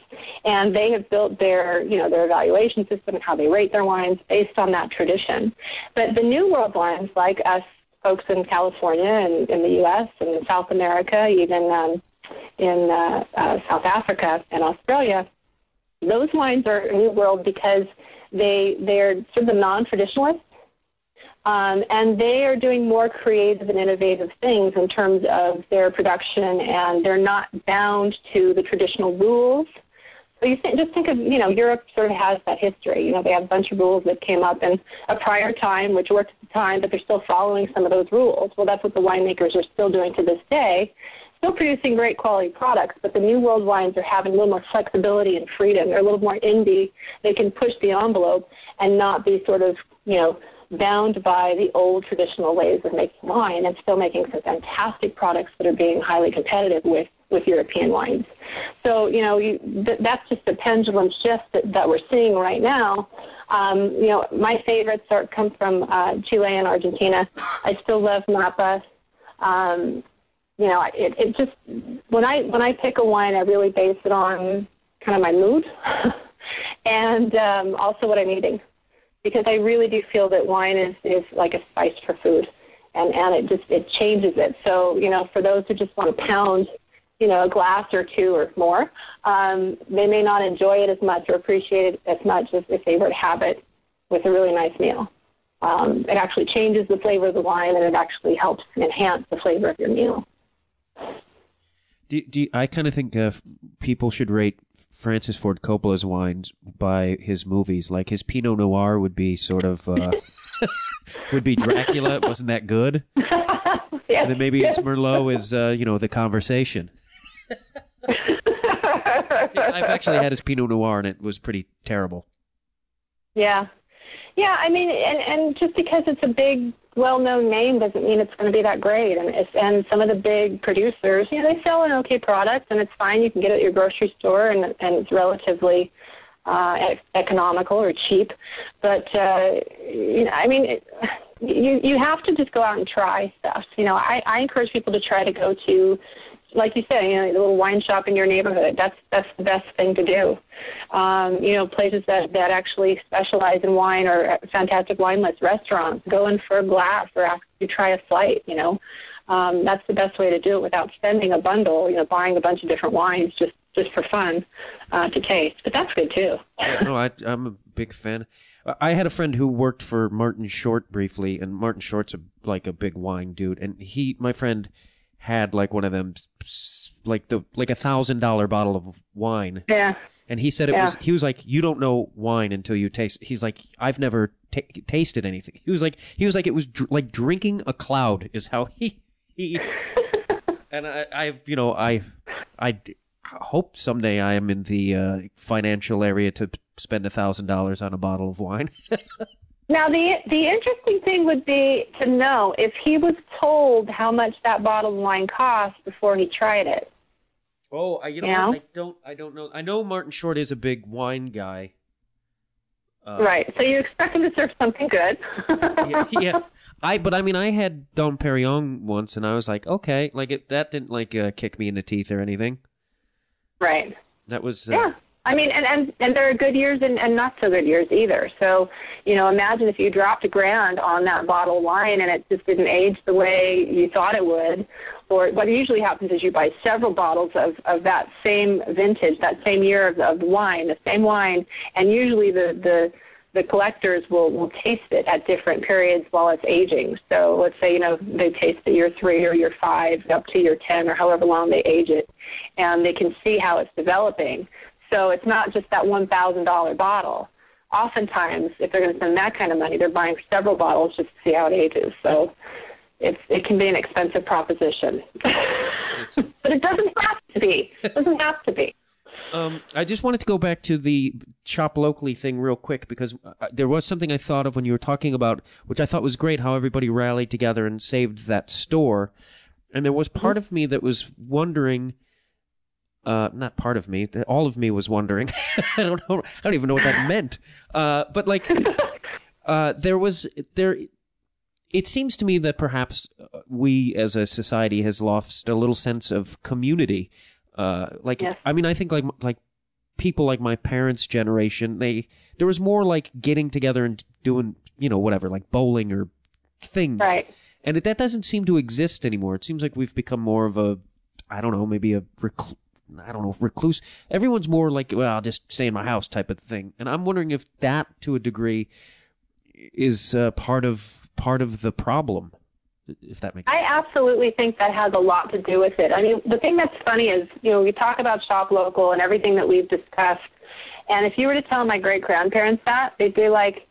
and they have built their you know their evaluation system and how they rate their wines based on that tradition. But the new world wines, like us folks in California and in the U.S. and in South America, even um, in uh, uh, South Africa and Australia, those wines are new world because they they're sort of the non-traditionalists, um, and they are doing more creative and innovative things in terms of their production, and they're not bound to the traditional rules. So you think, just think of, you know, Europe sort of has that history. You know, they have a bunch of rules that came up in a prior time, which worked at the time, but they're still following some of those rules. Well, that's what the winemakers are still doing to this day still producing great quality products, but the new world wines are having a little more flexibility and freedom. They're a little more indie. They can push the envelope and not be sort of, you know, bound by the old traditional ways of making wine and still making some fantastic products that are being highly competitive with with European wines. So, you know, you, th- that's just a pendulum shift that, that we're seeing right now. Um, you know, my favorites are come from uh, Chile and Argentina. I still love Napa. Um, you know, it, it just when I when I pick a wine, I really base it on kind of my mood [laughs] and um, also what I'm eating, because I really do feel that wine is is like a spice for food, and and it just it changes it. So you know, for those who just want to pound, you know, a glass or two or more, um, they may not enjoy it as much or appreciate it as much as if they were to have it with a really nice meal. Um, it actually changes the flavor of the wine, and it actually helps enhance the flavor of your meal. Do, do I kind of think uh, people should rate Francis Ford Coppola's wines by his movies? Like his Pinot Noir would be sort of uh, [laughs] would be Dracula. Wasn't that good? [laughs] yes, and then maybe his Merlot is uh, you know the conversation. [laughs] I've actually had his Pinot Noir and it was pretty terrible. Yeah, yeah. I mean, and and just because it's a big well-known name doesn't mean it's going to be that great. And if, and some of the big producers, you know, they sell an okay product, and it's fine. You can get it at your grocery store, and and it's relatively uh, economical or cheap. But uh, you know, I mean. It, you you have to just go out and try stuff. You know, I, I encourage people to try to go to like you said, you know, a little wine shop in your neighborhood. That's that's the best thing to do. Um, you know, places that that actually specialize in wine or fantastic wine lists, restaurants. Go in for a glass or ask to try a flight. You know, um, that's the best way to do it without spending a bundle. You know, buying a bunch of different wines just just for fun uh, to taste. But that's good too. [laughs] no, I, I'm a big fan. I had a friend who worked for Martin Short briefly, and Martin Short's a, like a big wine dude, and he, my friend had like one of them, like the like a thousand dollar bottle of wine. Yeah. And he said it Yeah. was. He was like, "You don't know wine until you taste." He's like, "I've never ta tasted anything." He was like, "He was like, it was dr- like drinking a cloud." Is how he he. [laughs] and I, I've you know I I d- hope someday I am in the uh, financial area to spend a thousand dollars on a bottle of wine. [laughs] Now, the the interesting thing would be to know if he was told how much that bottle of wine cost before he tried it. oh, I, you know what? I don't I don't know. I know Martin Short is a big wine guy. Uh, right. So you expect him to serve something good. [laughs] yeah, yeah. I but I mean I had Dom Perignon once and I was like okay like it that didn't like uh, kick me in the teeth or anything right. that was uh, Yeah. I mean, and, and, and there are good years and, and not so good years either. So, you know, imagine if you dropped a grand on that bottle of wine and it just didn't age the way you thought it would. Or what usually happens is you buy several bottles of, of that same vintage, that same year of, of wine, the same wine, and usually the, the, the collectors will, will taste it at different periods while it's aging. So let's say, you know, they taste it year three or year five up to year 10 or however long they age it, and they can see how it's developing. So it's not just that $1,000 bottle. Oftentimes, if they're going to spend that kind of money, they're buying several bottles just to see how it ages. So it's, it can be an expensive proposition. [laughs] but it doesn't have to be. It doesn't [laughs] have to be. Um, I just wanted to go back to the shop locally thing real quick because uh, there was something I thought of when you were talking about, which I thought was great, how everybody rallied together and saved that store. And there was part of me that was wondering, uh, not part of me, all of me was wondering. [laughs] I don't know, I don't even know what that meant. Uh, but like, [laughs] uh, there was there. It seems to me that perhaps uh, we as a society has lost a little sense of community. Uh, like, Yes. I mean, I think like like people like my parents' generation, they there was more like getting together and doing you know whatever like bowling or things, Right. And it, that doesn't seem to exist anymore. It seems like we've become more of a I don't know maybe a recl- I don't know recluse. Everyone's more like well I'll just stay in my house type of thing. And I'm wondering if that to a degree is uh, part of part of the problem. If that makes sense. I absolutely think that has a lot to do with it. I mean, the thing that's funny is, you know, we talk about shop local and everything that we've discussed. And if you were to tell my great grandparents that, they'd be like,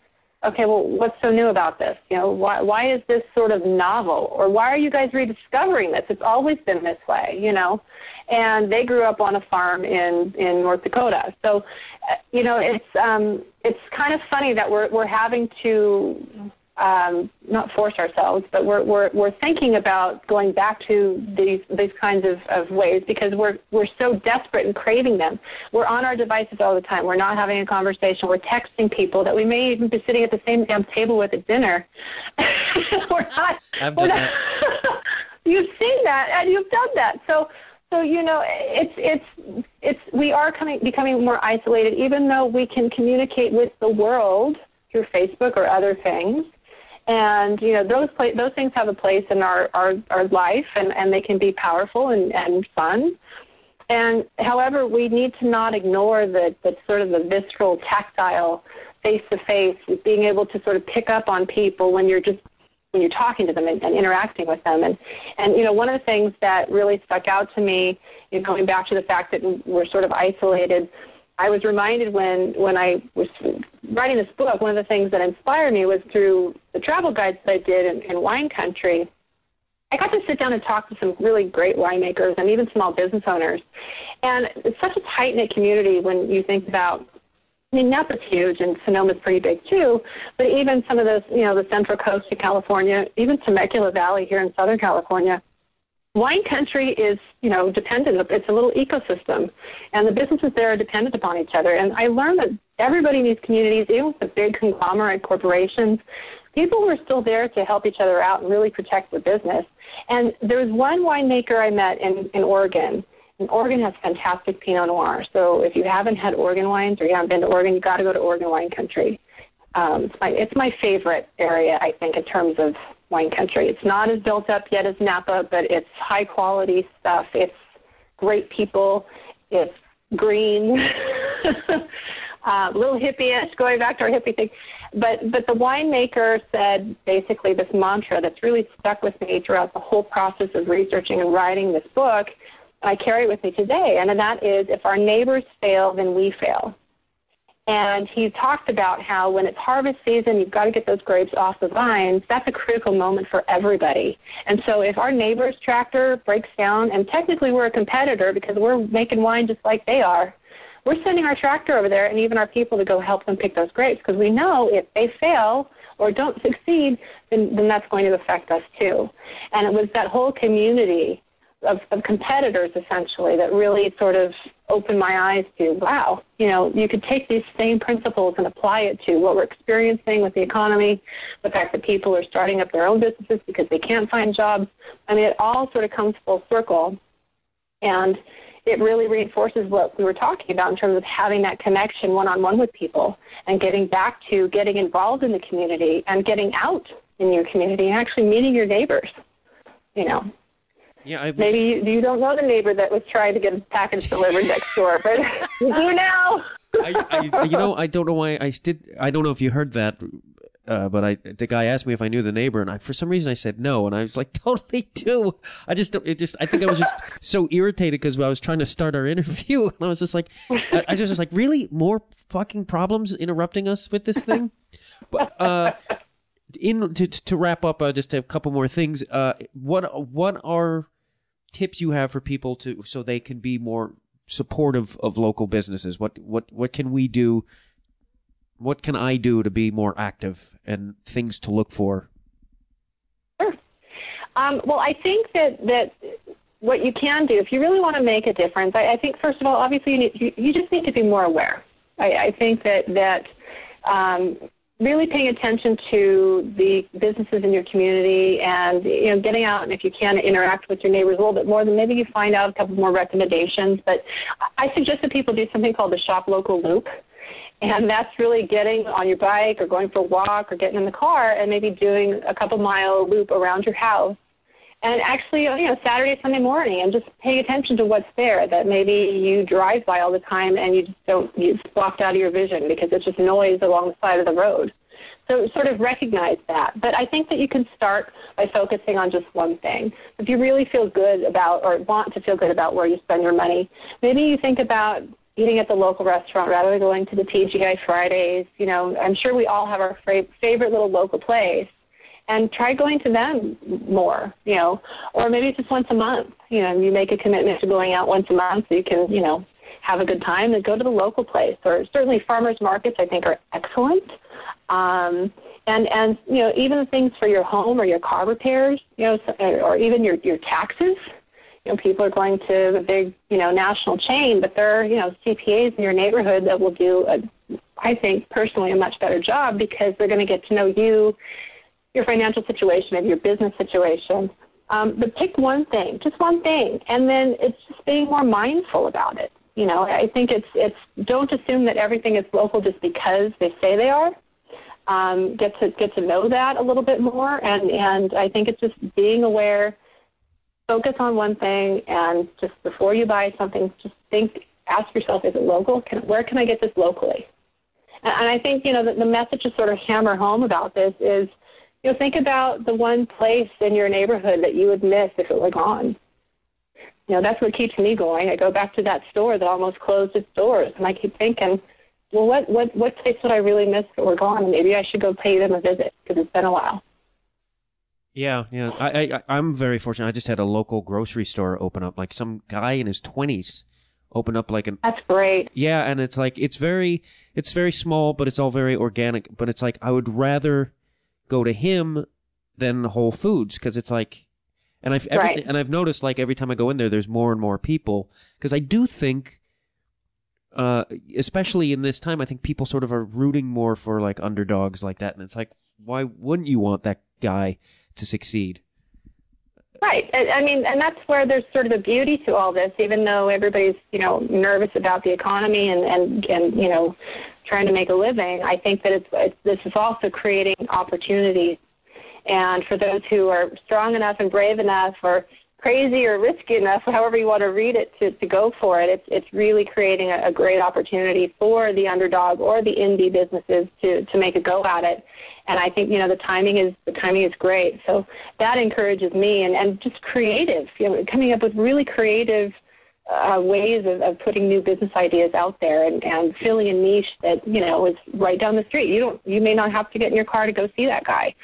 okay, well, what's so new about this? You know, why, why is this sort of novel? Or why are you guys rediscovering this? It's always been this way, you know? And they grew up on a farm in, in North Dakota. So, uh, you know, it's, um, it's kind of funny that we're, we're having to um, not force ourselves, but we're, we're, we're thinking about going back to these, these kinds of, of ways because we're, we're so desperate and craving them. We're on our devices all the time. We're not having a conversation. We're texting people that we may even be sitting at the same damn table with at dinner. [laughs] we're not, I've done not- [laughs] you've seen that and you've done that. So, so you know, it's it's it's we are coming becoming more isolated, even though we can communicate with the world through Facebook or other things. And you know, those pla- those things have a place in our our, our life, and and they can be powerful and and fun. And however, we need to not ignore the, the sort of the visceral, tactile, face to face, being able to sort of pick up on people when you're just when you're talking to them and, and interacting with them. And and you know, one of the things that really stuck out to me, you know, going back to the fact that we're sort of isolated. I was reminded when when I was writing this book, one of the things that inspired me was through the travel guides that I did in, in wine country. I got to sit down and talk to some really great winemakers and even small business owners. And it's such a tight knit community when you think about I mean, Napa's huge and Sonoma's pretty big too, but even some of those, you know, the central coast of California, even Temecula Valley here in Southern California, wine country is, you know, dependent. It's a little ecosystem, and the businesses there are dependent upon each other. And I learned that everybody in these communities, even with the big conglomerate corporations, people were still there to help each other out and really protect the business. And there was one winemaker I met in, in Oregon. And Oregon has fantastic Pinot Noir. So if you haven't had Oregon wines or you haven't been to Oregon, you got to go to Oregon wine country. Um, it's my it's my favorite area, I think, in terms of wine country. It's not as built up yet as Napa, but it's high quality stuff. It's great people. It's green, [laughs] uh, a little hippie-ish, going back to our hippie thing. But but the winemaker said basically this mantra that's really stuck with me throughout the whole process of researching and writing this book I carry it with me today, and that is if our neighbors fail, then we fail. And he talked about how when it's harvest season, you've got to get those grapes off the vines. That's a critical moment for everybody. And so if our neighbor's tractor breaks down, and technically we're a competitor because we're making wine just like they are, we're sending our tractor over there and even our people to go help them pick those grapes because we know if they fail or don't [laughs] succeed, then, then that's going to affect us too. And it was that whole community of, of competitors essentially that really sort of opened my eyes to wow, you know, you could take these same principles and apply it to what we're experiencing with the economy, the fact that people are starting up their own businesses because they can't find jobs. I mean, it all sort of comes full circle. And it really reinforces what we were talking about in terms of having that connection one on one with people and getting back to getting involved in the community and getting out in your community and actually meeting your neighbors. You know, yeah, I was, maybe you, you don't know the neighbor that was trying to get a package delivered [laughs] next door, but you do now. I, I, you know, I don't know why I did. I don't know if you heard that, uh, but I the guy asked me if I knew the neighbor, and I for some reason I said no, and I was like, [laughs] totally do. I just don't. It just. I think I was just [laughs] so irritated because I was trying to start our interview, and I was just like, I, I just was like, really more fucking problems interrupting us with this thing. But uh, in to to wrap up, uh, just a couple more things. Uh, what what are tips you have for people to so they can be more supportive of local businesses? What what what can we do? What can I do to be more active and things to look for? Sure. Um, well, I think that that what you can do if you really want to make a difference, I, I think first of all, obviously you need you, you just need to be more aware. I, I think that that um, really paying attention to the businesses in your community and you know getting out and if you can interact with your neighbors a little bit more then maybe you find out a couple more recommendations. But i suggest that people do something called the shop local loop. And that's really getting on your bike or going for a walk or getting in the car and maybe doing a couple mile loop around your house and actually, oh, you know, Saturday, Sunday morning, and just paying attention to what's there that maybe you drive by all the time and you just don't, it's blocked out of your vision because it's just noise along the side of the road. So sort of recognize that. But I think that you can start by focusing on just one thing. If you really feel good about or want to feel good about where you spend your money, maybe you think about eating at the local restaurant rather than going to the TGI Fridays. You know, I'm sure we all have our favorite little local place and try going to them more, you know, or maybe just once a month. You know, you make a commitment to going out once a month so you can, you know, have a good time and go to the local place. Or certainly farmers markets, I think, are excellent. Um, and and you know, even things for your home or your car repairs, you know, or even your your taxes. You know, people are going to the big, you know, national chain, but there are, you know, CPAs in your neighborhood that will do, a, I think, personally, a much better job because they're going to get to know you your financial situation, maybe your business situation. Um, but pick one thing, just one thing, and then it's just being more mindful about it. You know, I think it's it's don't assume that everything is local just because they say they are. Um, get to get to know that a little bit more, and and I think it's just being aware. Focus on one thing, and just before you buy something, just think, ask yourself, is it local? Can, where can I get this locally? And, and I think you know the, the message to sort of hammer home about this is you know, think about the one place in your neighborhood that you would miss if it were gone. You know, that's what keeps me going. I go back to that store that almost closed its doors, and I keep thinking, well, what what what place would I really miss if it were gone? Maybe I should go pay them a visit because it's been a while. Yeah, yeah. I, I I'm very fortunate. I just had a local grocery store open up. Like some guy in his twenties open up like an. That's great. Yeah, and it's like it's very it's very small, but it's all very organic. But it's like I would rather go to him than Whole Foods because it's like, and I've every, right. and I've noticed like every time I go in there, there's more and more people because I do think, uh, especially in this time, I think people sort of are rooting more for like underdogs like that, and it's like, why wouldn't you want that guy to succeed? Right. I mean, and that's where there's sort of a beauty to all this, even though everybody's, you know, nervous about the economy and, and, and you know, trying to make a living. I think that it's, it's this is also creating opportunities. And for those who are strong enough and brave enough or crazy or risky enough, [laughs] however you want to read it, to, to go for it, it's, it's really creating a, a great opportunity for the underdog or the indie businesses to, to make a go at it. And I think, you know, the timing is, the timing is great. So that encourages me and, and just creative, you know, coming up with really creative uh, ways of, of putting new business ideas out there and, and filling a niche that you know is right down the street. You don't you may not have to get in your car to go see that guy.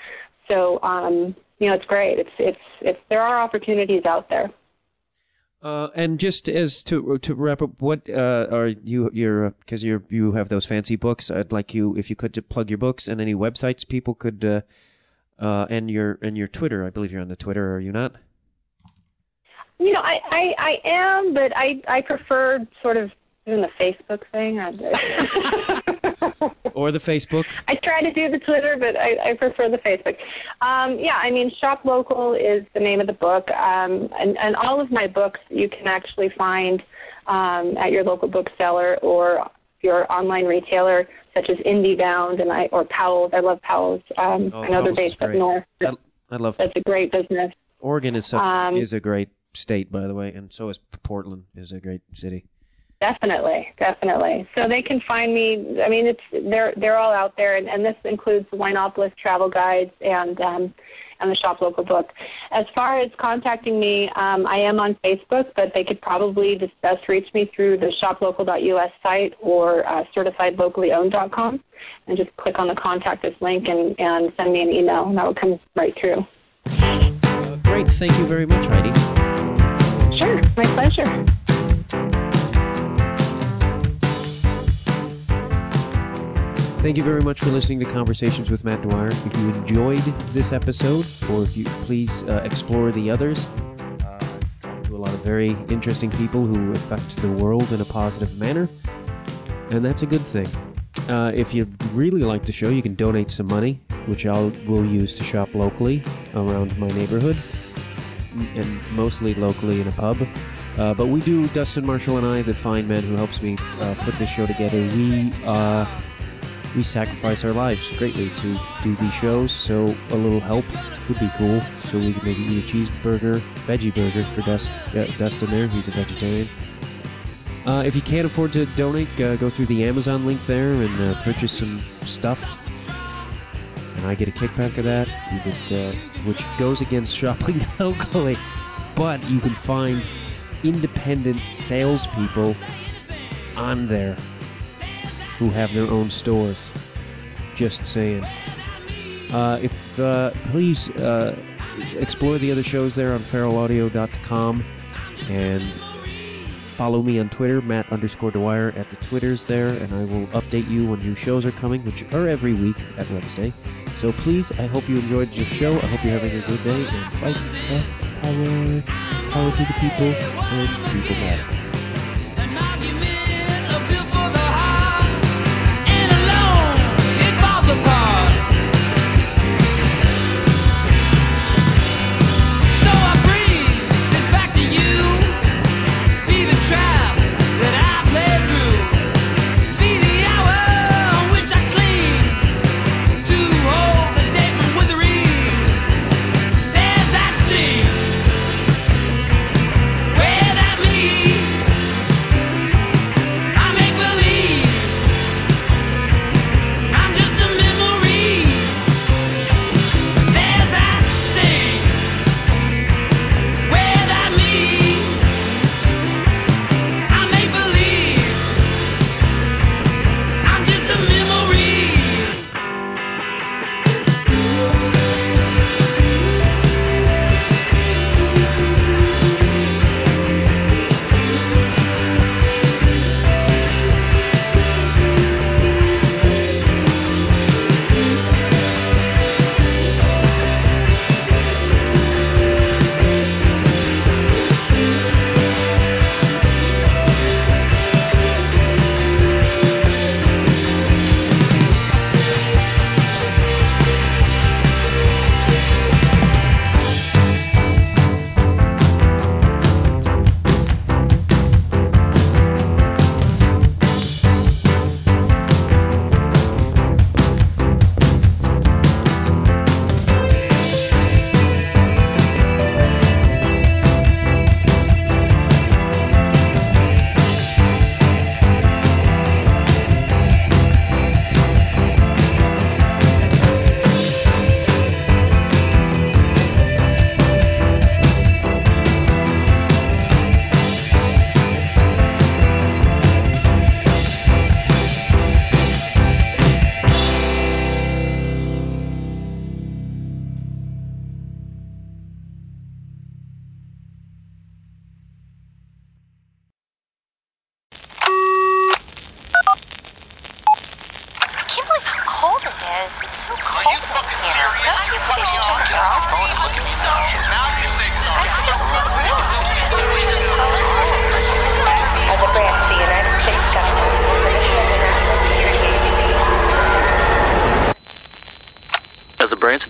So um, you know it's great. It's it's it's there are opportunities out there. Uh, and just as to to wrap up, what uh, are you you're because you you have those fancy books? I'd like you if you could to plug your books and any websites people could uh, uh, and your and your Twitter. I believe you're on the Twitter, are you not? You know, I, I, I am, but I, I prefer sort of doing the Facebook thing. [laughs] or the Facebook. I try to do the Twitter, but I, I prefer the Facebook. Um, yeah, I mean, Shop Local is the name of the book, um, and, and all of my books you can actually find um, at your local bookseller or your online retailer, such as IndieBound and I or Powell's. I love Powell's. Um, Oh, I know they're based up north. I, I love That's a great business. Oregon is such Um, is a great state, by the way, and so is Portland is a great city. Definitely, definitely. So they can find me. I mean, it's they're they're all out there, and, and this includes the Winopolis travel guides and um, and the shop local book. As far as contacting me, um, I am on Facebook, but they could probably just best reach me through the shoplocal.us site or uh, certifiedlocallyowned.com, and just click on the contact us link and and send me an email, and that will come right through. Great, thank you very much, Heidi. Sure, my pleasure. Thank you very much for listening to Conversations with Matt Dwyer. If you enjoyed this episode, or if you please uh, explore the others, uh, to a lot of very interesting people who affect the world in a positive manner, and that's a good thing. Uh, if you really like the show, you can donate some money, which I will use to shop locally around my neighborhood, and mostly locally in a pub. Uh, but we do, Dustin Marshall and I, the fine man who helps me uh, put this show together, we uh, we sacrifice our lives greatly to do these shows. So a little help would be cool. So we can maybe eat a cheeseburger, veggie burger for Dust, uh, Dustin there. He's a vegetarian. Uh, if you can't afford to donate, uh, go through the Amazon link there and purchase some stuff. And I get a kickback of that, could, uh, which goes against shopping [laughs] locally. But you can find independent salespeople on there who have their own stores. Just saying. Uh, if uh, please uh, explore the other shows there on feralaudio.com and follow me on Twitter, Matt underscore Dwyer at the Twitters there, and I will update you when new shows are coming, which are every week at Wednesday. So please, I hope you enjoyed the show. I hope you're having a good day, and fight the power, power to the people, and people matter.